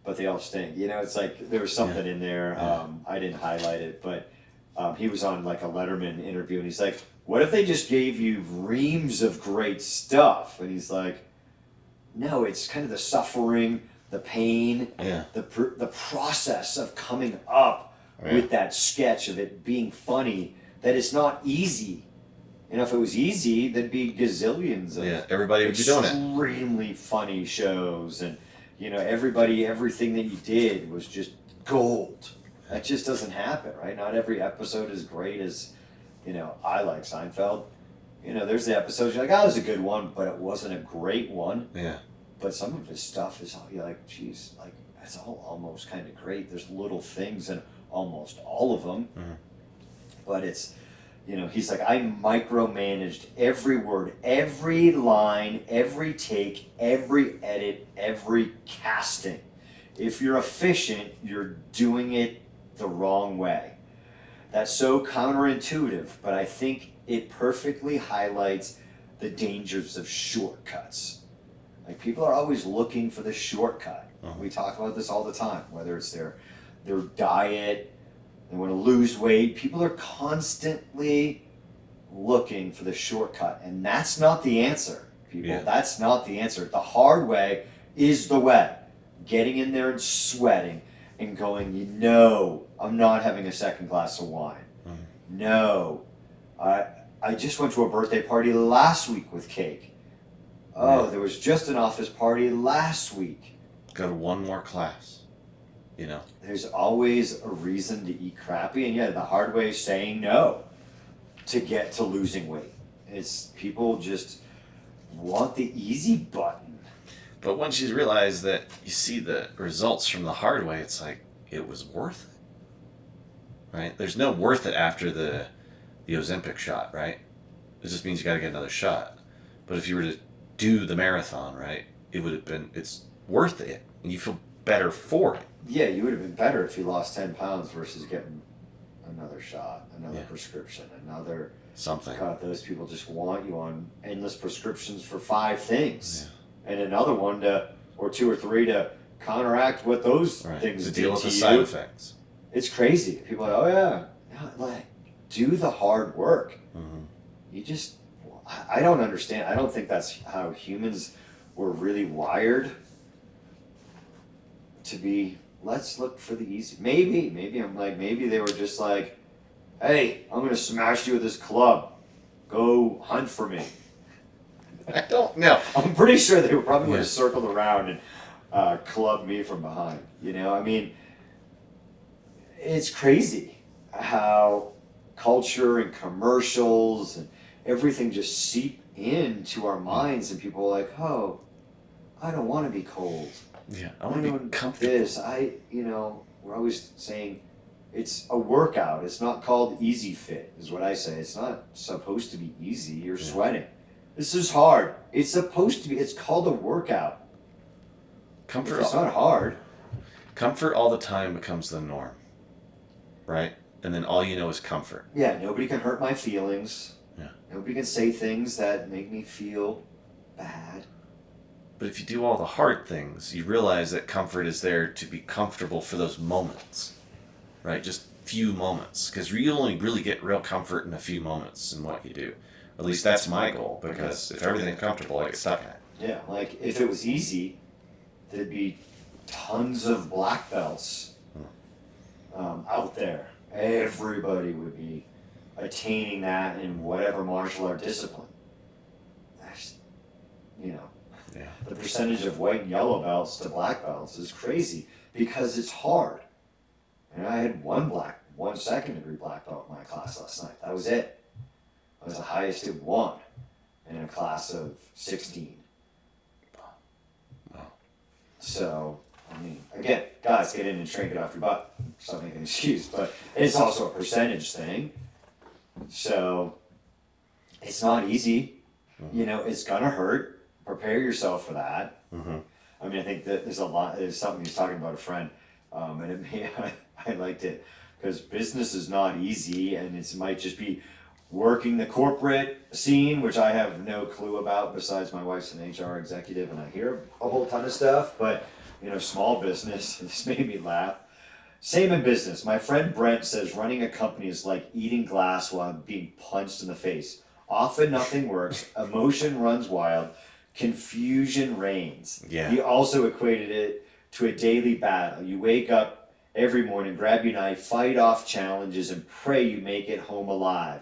[SPEAKER 2] but they all stink. You know, it's like there was something in there.
[SPEAKER 4] Yeah.
[SPEAKER 2] Um, I didn't highlight it, but um, he was on like a Letterman interview and he's like, what if they just gave you reams of great stuff? And he's like, no, it's kind of the suffering, the pain,
[SPEAKER 4] Yeah.
[SPEAKER 2] the pr- the process of coming up
[SPEAKER 4] Right.
[SPEAKER 2] with that sketch of it being funny. That it's not easy. You know, if it was easy, there'd be gazillions of
[SPEAKER 4] Yeah, everybody would be doing it.
[SPEAKER 2] extremely funny shows, and you know, everybody, everything that you did was just gold. That just doesn't happen, right? Not every episode is great as, you know, I like Seinfeld. You know, there's the episodes you're like, oh, that was a good one, but it wasn't a great one.
[SPEAKER 4] Yeah.
[SPEAKER 2] But some of his stuff is all you're like, geez, like it's all almost kind of great. There's little things in almost all of them,
[SPEAKER 4] Mhm.
[SPEAKER 2] but it's, you know, he's like, I micromanaged every word, every line, every take, every edit, every casting. If you're efficient, you're doing it the wrong way. That's so counterintuitive, but I think it perfectly highlights the dangers of shortcuts. Like people are always looking for the shortcut.
[SPEAKER 4] Uh-huh.
[SPEAKER 2] We talk about this all the time, whether it's their their diet, they want to lose weight. People are constantly looking for the shortcut, and that's not the answer. People,
[SPEAKER 4] Yeah.
[SPEAKER 2] that's not the answer. The hard way is the way. Getting in there and sweating and going, you know, I'm not having a second glass of wine.
[SPEAKER 4] Mhm.
[SPEAKER 2] No, I I just went to a birthday party last week with cake. Oh,
[SPEAKER 4] Yeah.
[SPEAKER 2] there was just an office party last week.
[SPEAKER 4] Go to one more class. You know.
[SPEAKER 2] There's always a reason to eat crappy, and yeah, the hard way is saying no to get to losing weight. It's people just want the easy button.
[SPEAKER 4] But once you realize that you see the results from the hard way, it's like it was worth it. Right? There's no worth it after the the Ozempic shot, right? It just means you got to get another shot. But if you were to do the marathon, right, it would have been it's worth it, and you feel better for it.
[SPEAKER 2] Yeah, you would have been better if you lost ten pounds versus getting another shot, another
[SPEAKER 4] Yeah.
[SPEAKER 2] prescription, another.
[SPEAKER 4] Something.
[SPEAKER 2] God, those people just want you on endless prescriptions for five things, and another one to or two or three to counteract what those
[SPEAKER 4] Right.
[SPEAKER 2] things
[SPEAKER 4] to deal with the
[SPEAKER 2] you.
[SPEAKER 4] side effects.
[SPEAKER 2] It's crazy. People are like, oh yeah, No, like do the hard work.
[SPEAKER 4] hmm
[SPEAKER 2] You just, I don't understand. I don't think that's how humans were really wired to be. Let's look for the easy. Maybe, maybe I'm like, maybe they were just like, hey, I'm gonna smash you with this club. Go hunt for me.
[SPEAKER 4] I don't know.
[SPEAKER 2] I'm pretty sure they were probably would
[SPEAKER 4] Yeah.
[SPEAKER 2] have circled around and uh, clubbed me from behind. You know, I mean, it's crazy how culture and commercials and everything just seep into our mm. minds, and people are like, oh, I don't want to be cold.
[SPEAKER 4] Yeah, I want to be comfortable.
[SPEAKER 2] This, I, you know, we're always saying it's a workout. It's not called easy fit, is what I say. It's not supposed to be easy. You're
[SPEAKER 4] Yeah.
[SPEAKER 2] sweating. This is hard. It's supposed to be. It's called a workout. If
[SPEAKER 4] Comfort.
[SPEAKER 2] it's not hard.
[SPEAKER 4] Comfort all the time becomes the norm, right? And then all you know is comfort.
[SPEAKER 2] Yeah, nobody can hurt my feelings.
[SPEAKER 4] Yeah.
[SPEAKER 2] Nobody can say things that make me feel bad.
[SPEAKER 4] But if you do all the hard things, you realize that comfort is there to be comfortable for those moments, right? Just few moments, because you only really get real comfort in a few moments in what you do. At least that's my goal, because if everything's comfortable, I get stuck in it.
[SPEAKER 2] Yeah, like if it was easy, there'd be tons of black belts um, out there. Everybody would be attaining that in whatever martial art discipline. That's, you know,
[SPEAKER 4] Yeah.
[SPEAKER 2] the percentage of white and yellow belts to black belts is crazy because it's hard. And I had one black, one second degree black belt in my class last night. That was it. I was the highest at one in a class of 16.
[SPEAKER 4] Wow.
[SPEAKER 2] So, I mean, again, guys, get in and shrink it off your butt. Not an excuse, but it's also a percentage thing. So, it's not easy. You know, it's gonna hurt. Prepare yourself for that.
[SPEAKER 4] Mhm.
[SPEAKER 2] I mean, I think that there's a lot. There's something he's talking about a friend, um, and it may, I liked it because business is not easy, and it might just be working the corporate scene, which I have no clue about. Besides, my wife's an HR executive, and I hear a whole ton of stuff. But you know, small business. This made me laugh. Same in business. My friend Brent says running a company is like eating glass while being punched in the face. Often nothing works. Emotion runs wild. Confusion reigns.
[SPEAKER 4] Yeah.
[SPEAKER 2] He also equated it to a daily battle. You wake up every morning, grab your knife, fight off challenges, and pray you make it home alive.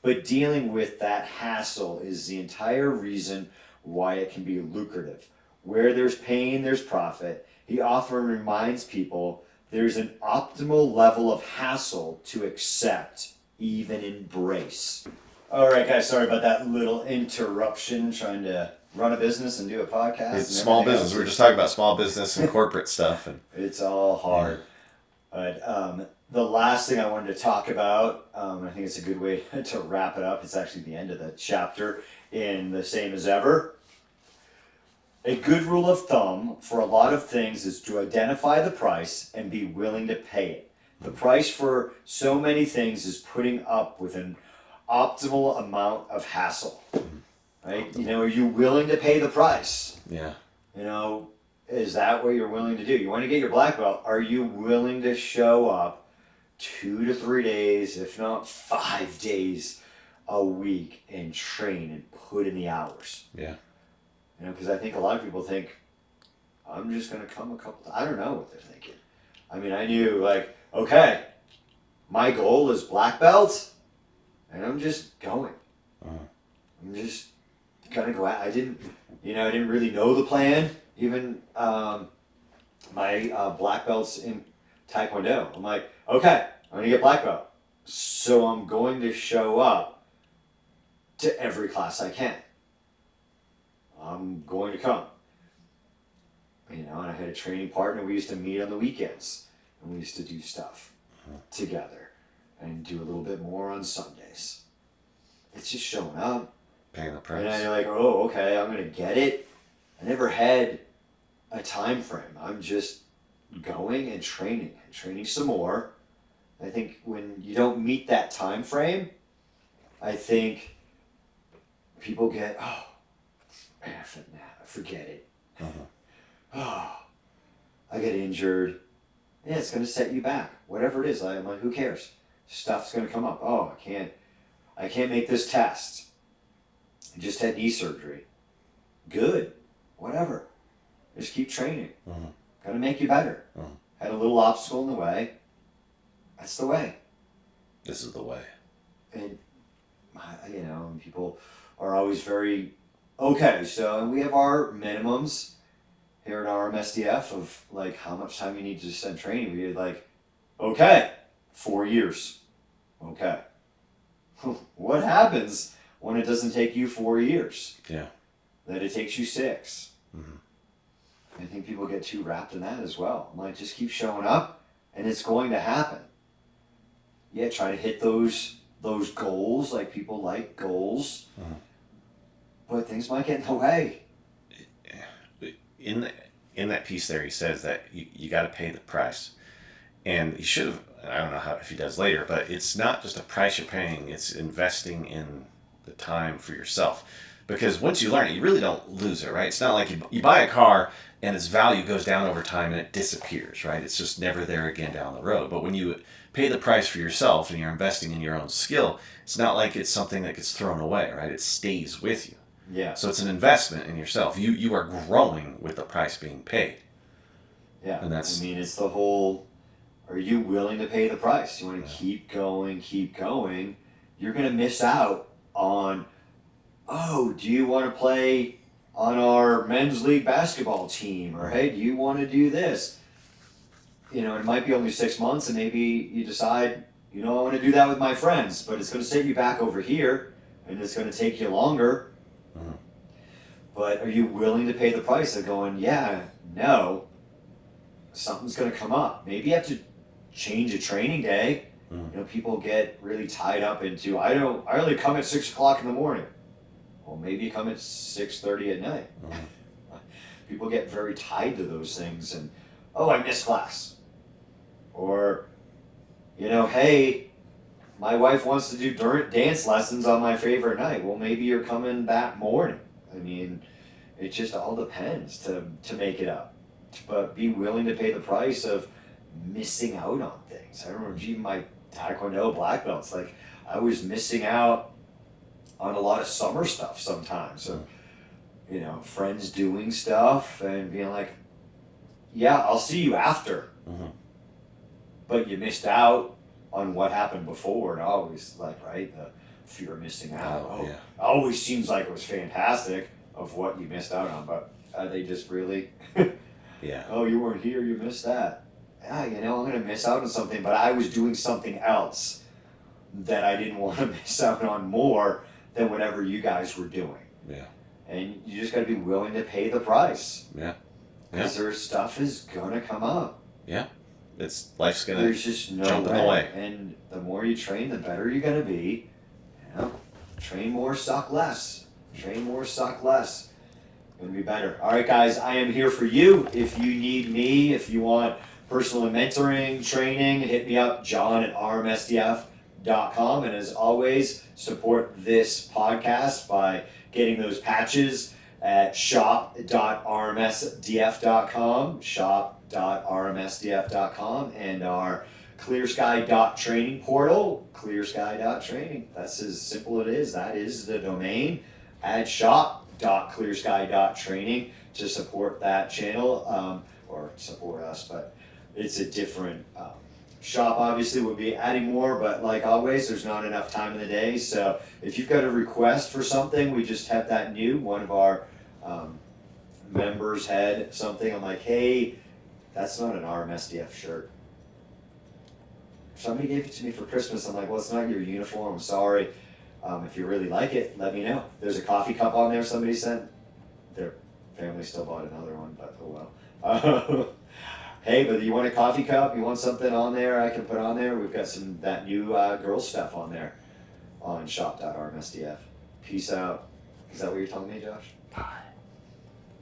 [SPEAKER 2] But dealing with that hassle is the entire reason why it can be lucrative. Where there's pain, there's profit. He often reminds people there's an optimal level of hassle to accept, even embrace. All right, guys, sorry about that little interruption trying to run a business and do a podcast.
[SPEAKER 4] It's small business. we're just talking about small business and corporate stuff, and
[SPEAKER 2] It's all hard. But um, the last thing I wanted to talk about, um, I think it's a good way to wrap it up. It's actually the end of the chapter in The Same as Ever. A good rule of thumb for a lot of things is to identify the price and be willing to pay it. The price for so many things is putting up with an optimal amount of hassle. Right? You know, are you willing to pay the price?
[SPEAKER 4] yeah,
[SPEAKER 2] You know, is that what you're willing to do? You want to get your black belt. Are you willing to show up two to three days, if not five days a week and train and put in the hours?
[SPEAKER 4] yeah,
[SPEAKER 2] You know, because I think a lot of people think, I'm just going to come a couple. I don't know what they're thinking. I mean, I knew, like, okay, my goal is black belt, and I'm just going.
[SPEAKER 4] Uh-huh.
[SPEAKER 2] I'm just gonna go out. I didn't, you know, I didn't really know the plan. Even um, my uh, black belts in Taekwondo. I'm like, okay, I'm gonna get black belt, so I'm going to show up to every class I can. I'm going to come. You know, and I had a training partner. We used to meet on the weekends, and we used to do stuff together, and do a little bit more on Sundays. It's just showing up.
[SPEAKER 4] paying the price.
[SPEAKER 2] And you're like, oh, okay, I'm gonna get it. I never had a time frame. I'm just going and training and training some more. I think when you don't meet that time frame, I think people get, oh, I nah, forget it.
[SPEAKER 4] Uh-huh.
[SPEAKER 2] Oh, I get injured. Yeah, it's gonna set you back. Whatever it is, I'm like, who cares? Stuff's gonna come up. Oh, I can't, I can't make this test. I just had knee surgery. Good. Whatever. Just keep training.
[SPEAKER 4] Mhm.
[SPEAKER 2] Gotta make you better.
[SPEAKER 4] Mhm.
[SPEAKER 2] Had a little obstacle in the way. That's the way.
[SPEAKER 4] This is the way.
[SPEAKER 2] And, you know, people are always very, okay, so we have our minimums here at RMSDF of like how much time you need to spend training. We're like, okay, four years. Okay. what happens when it doesn't take you four years?
[SPEAKER 4] Yeah.
[SPEAKER 2] That it takes you 6
[SPEAKER 4] Mhm.
[SPEAKER 2] I think people get too wrapped in that as well. I'm like, just keep showing up, and it's going to happen. Yeah, try to hit those those goals. Like people like goals,
[SPEAKER 4] Mhm.
[SPEAKER 2] But things might get in the way.
[SPEAKER 4] in the, in that piece there, he says that you, you got to pay the price, and he should have. I don't know how if he does later, but it's not just a price you're paying; it's investing in the time for yourself. because once you learn it, you really don't lose it, right? It's not like you, you buy a car and its value goes down over time and it disappears, right? It's just never there again down the road. But when you pay the price for yourself and you're investing in your own skill, it's not like it's something that gets thrown away, right? It stays with you.
[SPEAKER 2] Yeah.
[SPEAKER 4] So it's an investment in yourself. You you are growing with the price being paid.
[SPEAKER 2] Yeah.
[SPEAKER 4] And that's-
[SPEAKER 2] I mean, it's the whole. Are you willing to pay the price? You want to
[SPEAKER 4] Yeah.
[SPEAKER 2] keep going, keep going. You're gonna miss out on. Oh, do you want to play on our men's league basketball team? Or hey, do you want to do this? You know, it might be only six months, and maybe you decide, you know, I want to do that with my friends, but it's going to set you back over here, and it's going to take you longer. But are you willing to pay the price of going, yeah, no, something's going to come up. Maybe you have to change a training day.
[SPEAKER 4] Mhm.
[SPEAKER 2] You know, people get really tied up into I don't. I only come at six o'clock in the morning. Well, maybe you come at six thirty at night.
[SPEAKER 4] Mhm.
[SPEAKER 2] People get very tied to those things, and oh, I missed class, or you know, hey, my wife wants to do dance lessons on my favorite night. Well, maybe you're coming that morning. I mean, it just all depends to to make it up, but be willing to pay the price of missing out on things. I remember even my taekwondo black belts, like I was missing out on a lot of summer stuff sometimes. So, you know, friends doing stuff and being like, yeah, I'll see you after.
[SPEAKER 4] Mhm.
[SPEAKER 2] But you missed out on what happened before. And always like, right, the fear of missing out.
[SPEAKER 4] Oh, yeah.
[SPEAKER 2] always seems like it was fantastic of what you missed out on, but are they just really
[SPEAKER 4] Yeah.
[SPEAKER 2] oh, you weren't here, you missed that. Yeah, you know, I'm gonna miss out on something, but I was doing something else that I didn't want to miss out on more than whatever you guys were doing.
[SPEAKER 4] Yeah.
[SPEAKER 2] And you just gotta be willing to pay the price.
[SPEAKER 4] Yeah.
[SPEAKER 2] Because there's stuff is gonna come up. Yeah.
[SPEAKER 4] It's life's gonna
[SPEAKER 2] There's just no
[SPEAKER 4] jump in the way.
[SPEAKER 2] And the more you train, the better you're gonna be. Know, train more, suck less. Train more, suck less. Gonna be better. All right, guys, I am here for you. If you need me, if you want personal mentoring, training, hit me up, John at rmsdf.com. And as always, support this podcast by getting those patches at shop.rmsdf.com, shop.rmsdf.com, and our ClearSky portal, ClearSky Training. That's as simple as it is. That is the domain. Add shop.clearsky.training to support that channel um, or support us, but it's a different um, shop. Obviously, we'll be adding more, but like always, there's not enough time in the day. So if you've got a request for something, we just have that new one of our um, members had something. I'm like, hey, that's not an RMSDF shirt. Somebody gave it to me for Christmas. I'm like, well, it's not your uniform. I'm sorry. Um, if you really like it, let me know. There's a coffee cup on there somebody sent. Their family still bought another one, but oh well. Uh, hey, but you want a coffee cup? You want something on there I can put on there? We've got some that new uh, girls stuff on there on shop.rmsdf. Peace out. Is that what you're telling me, Josh?
[SPEAKER 4] Bye.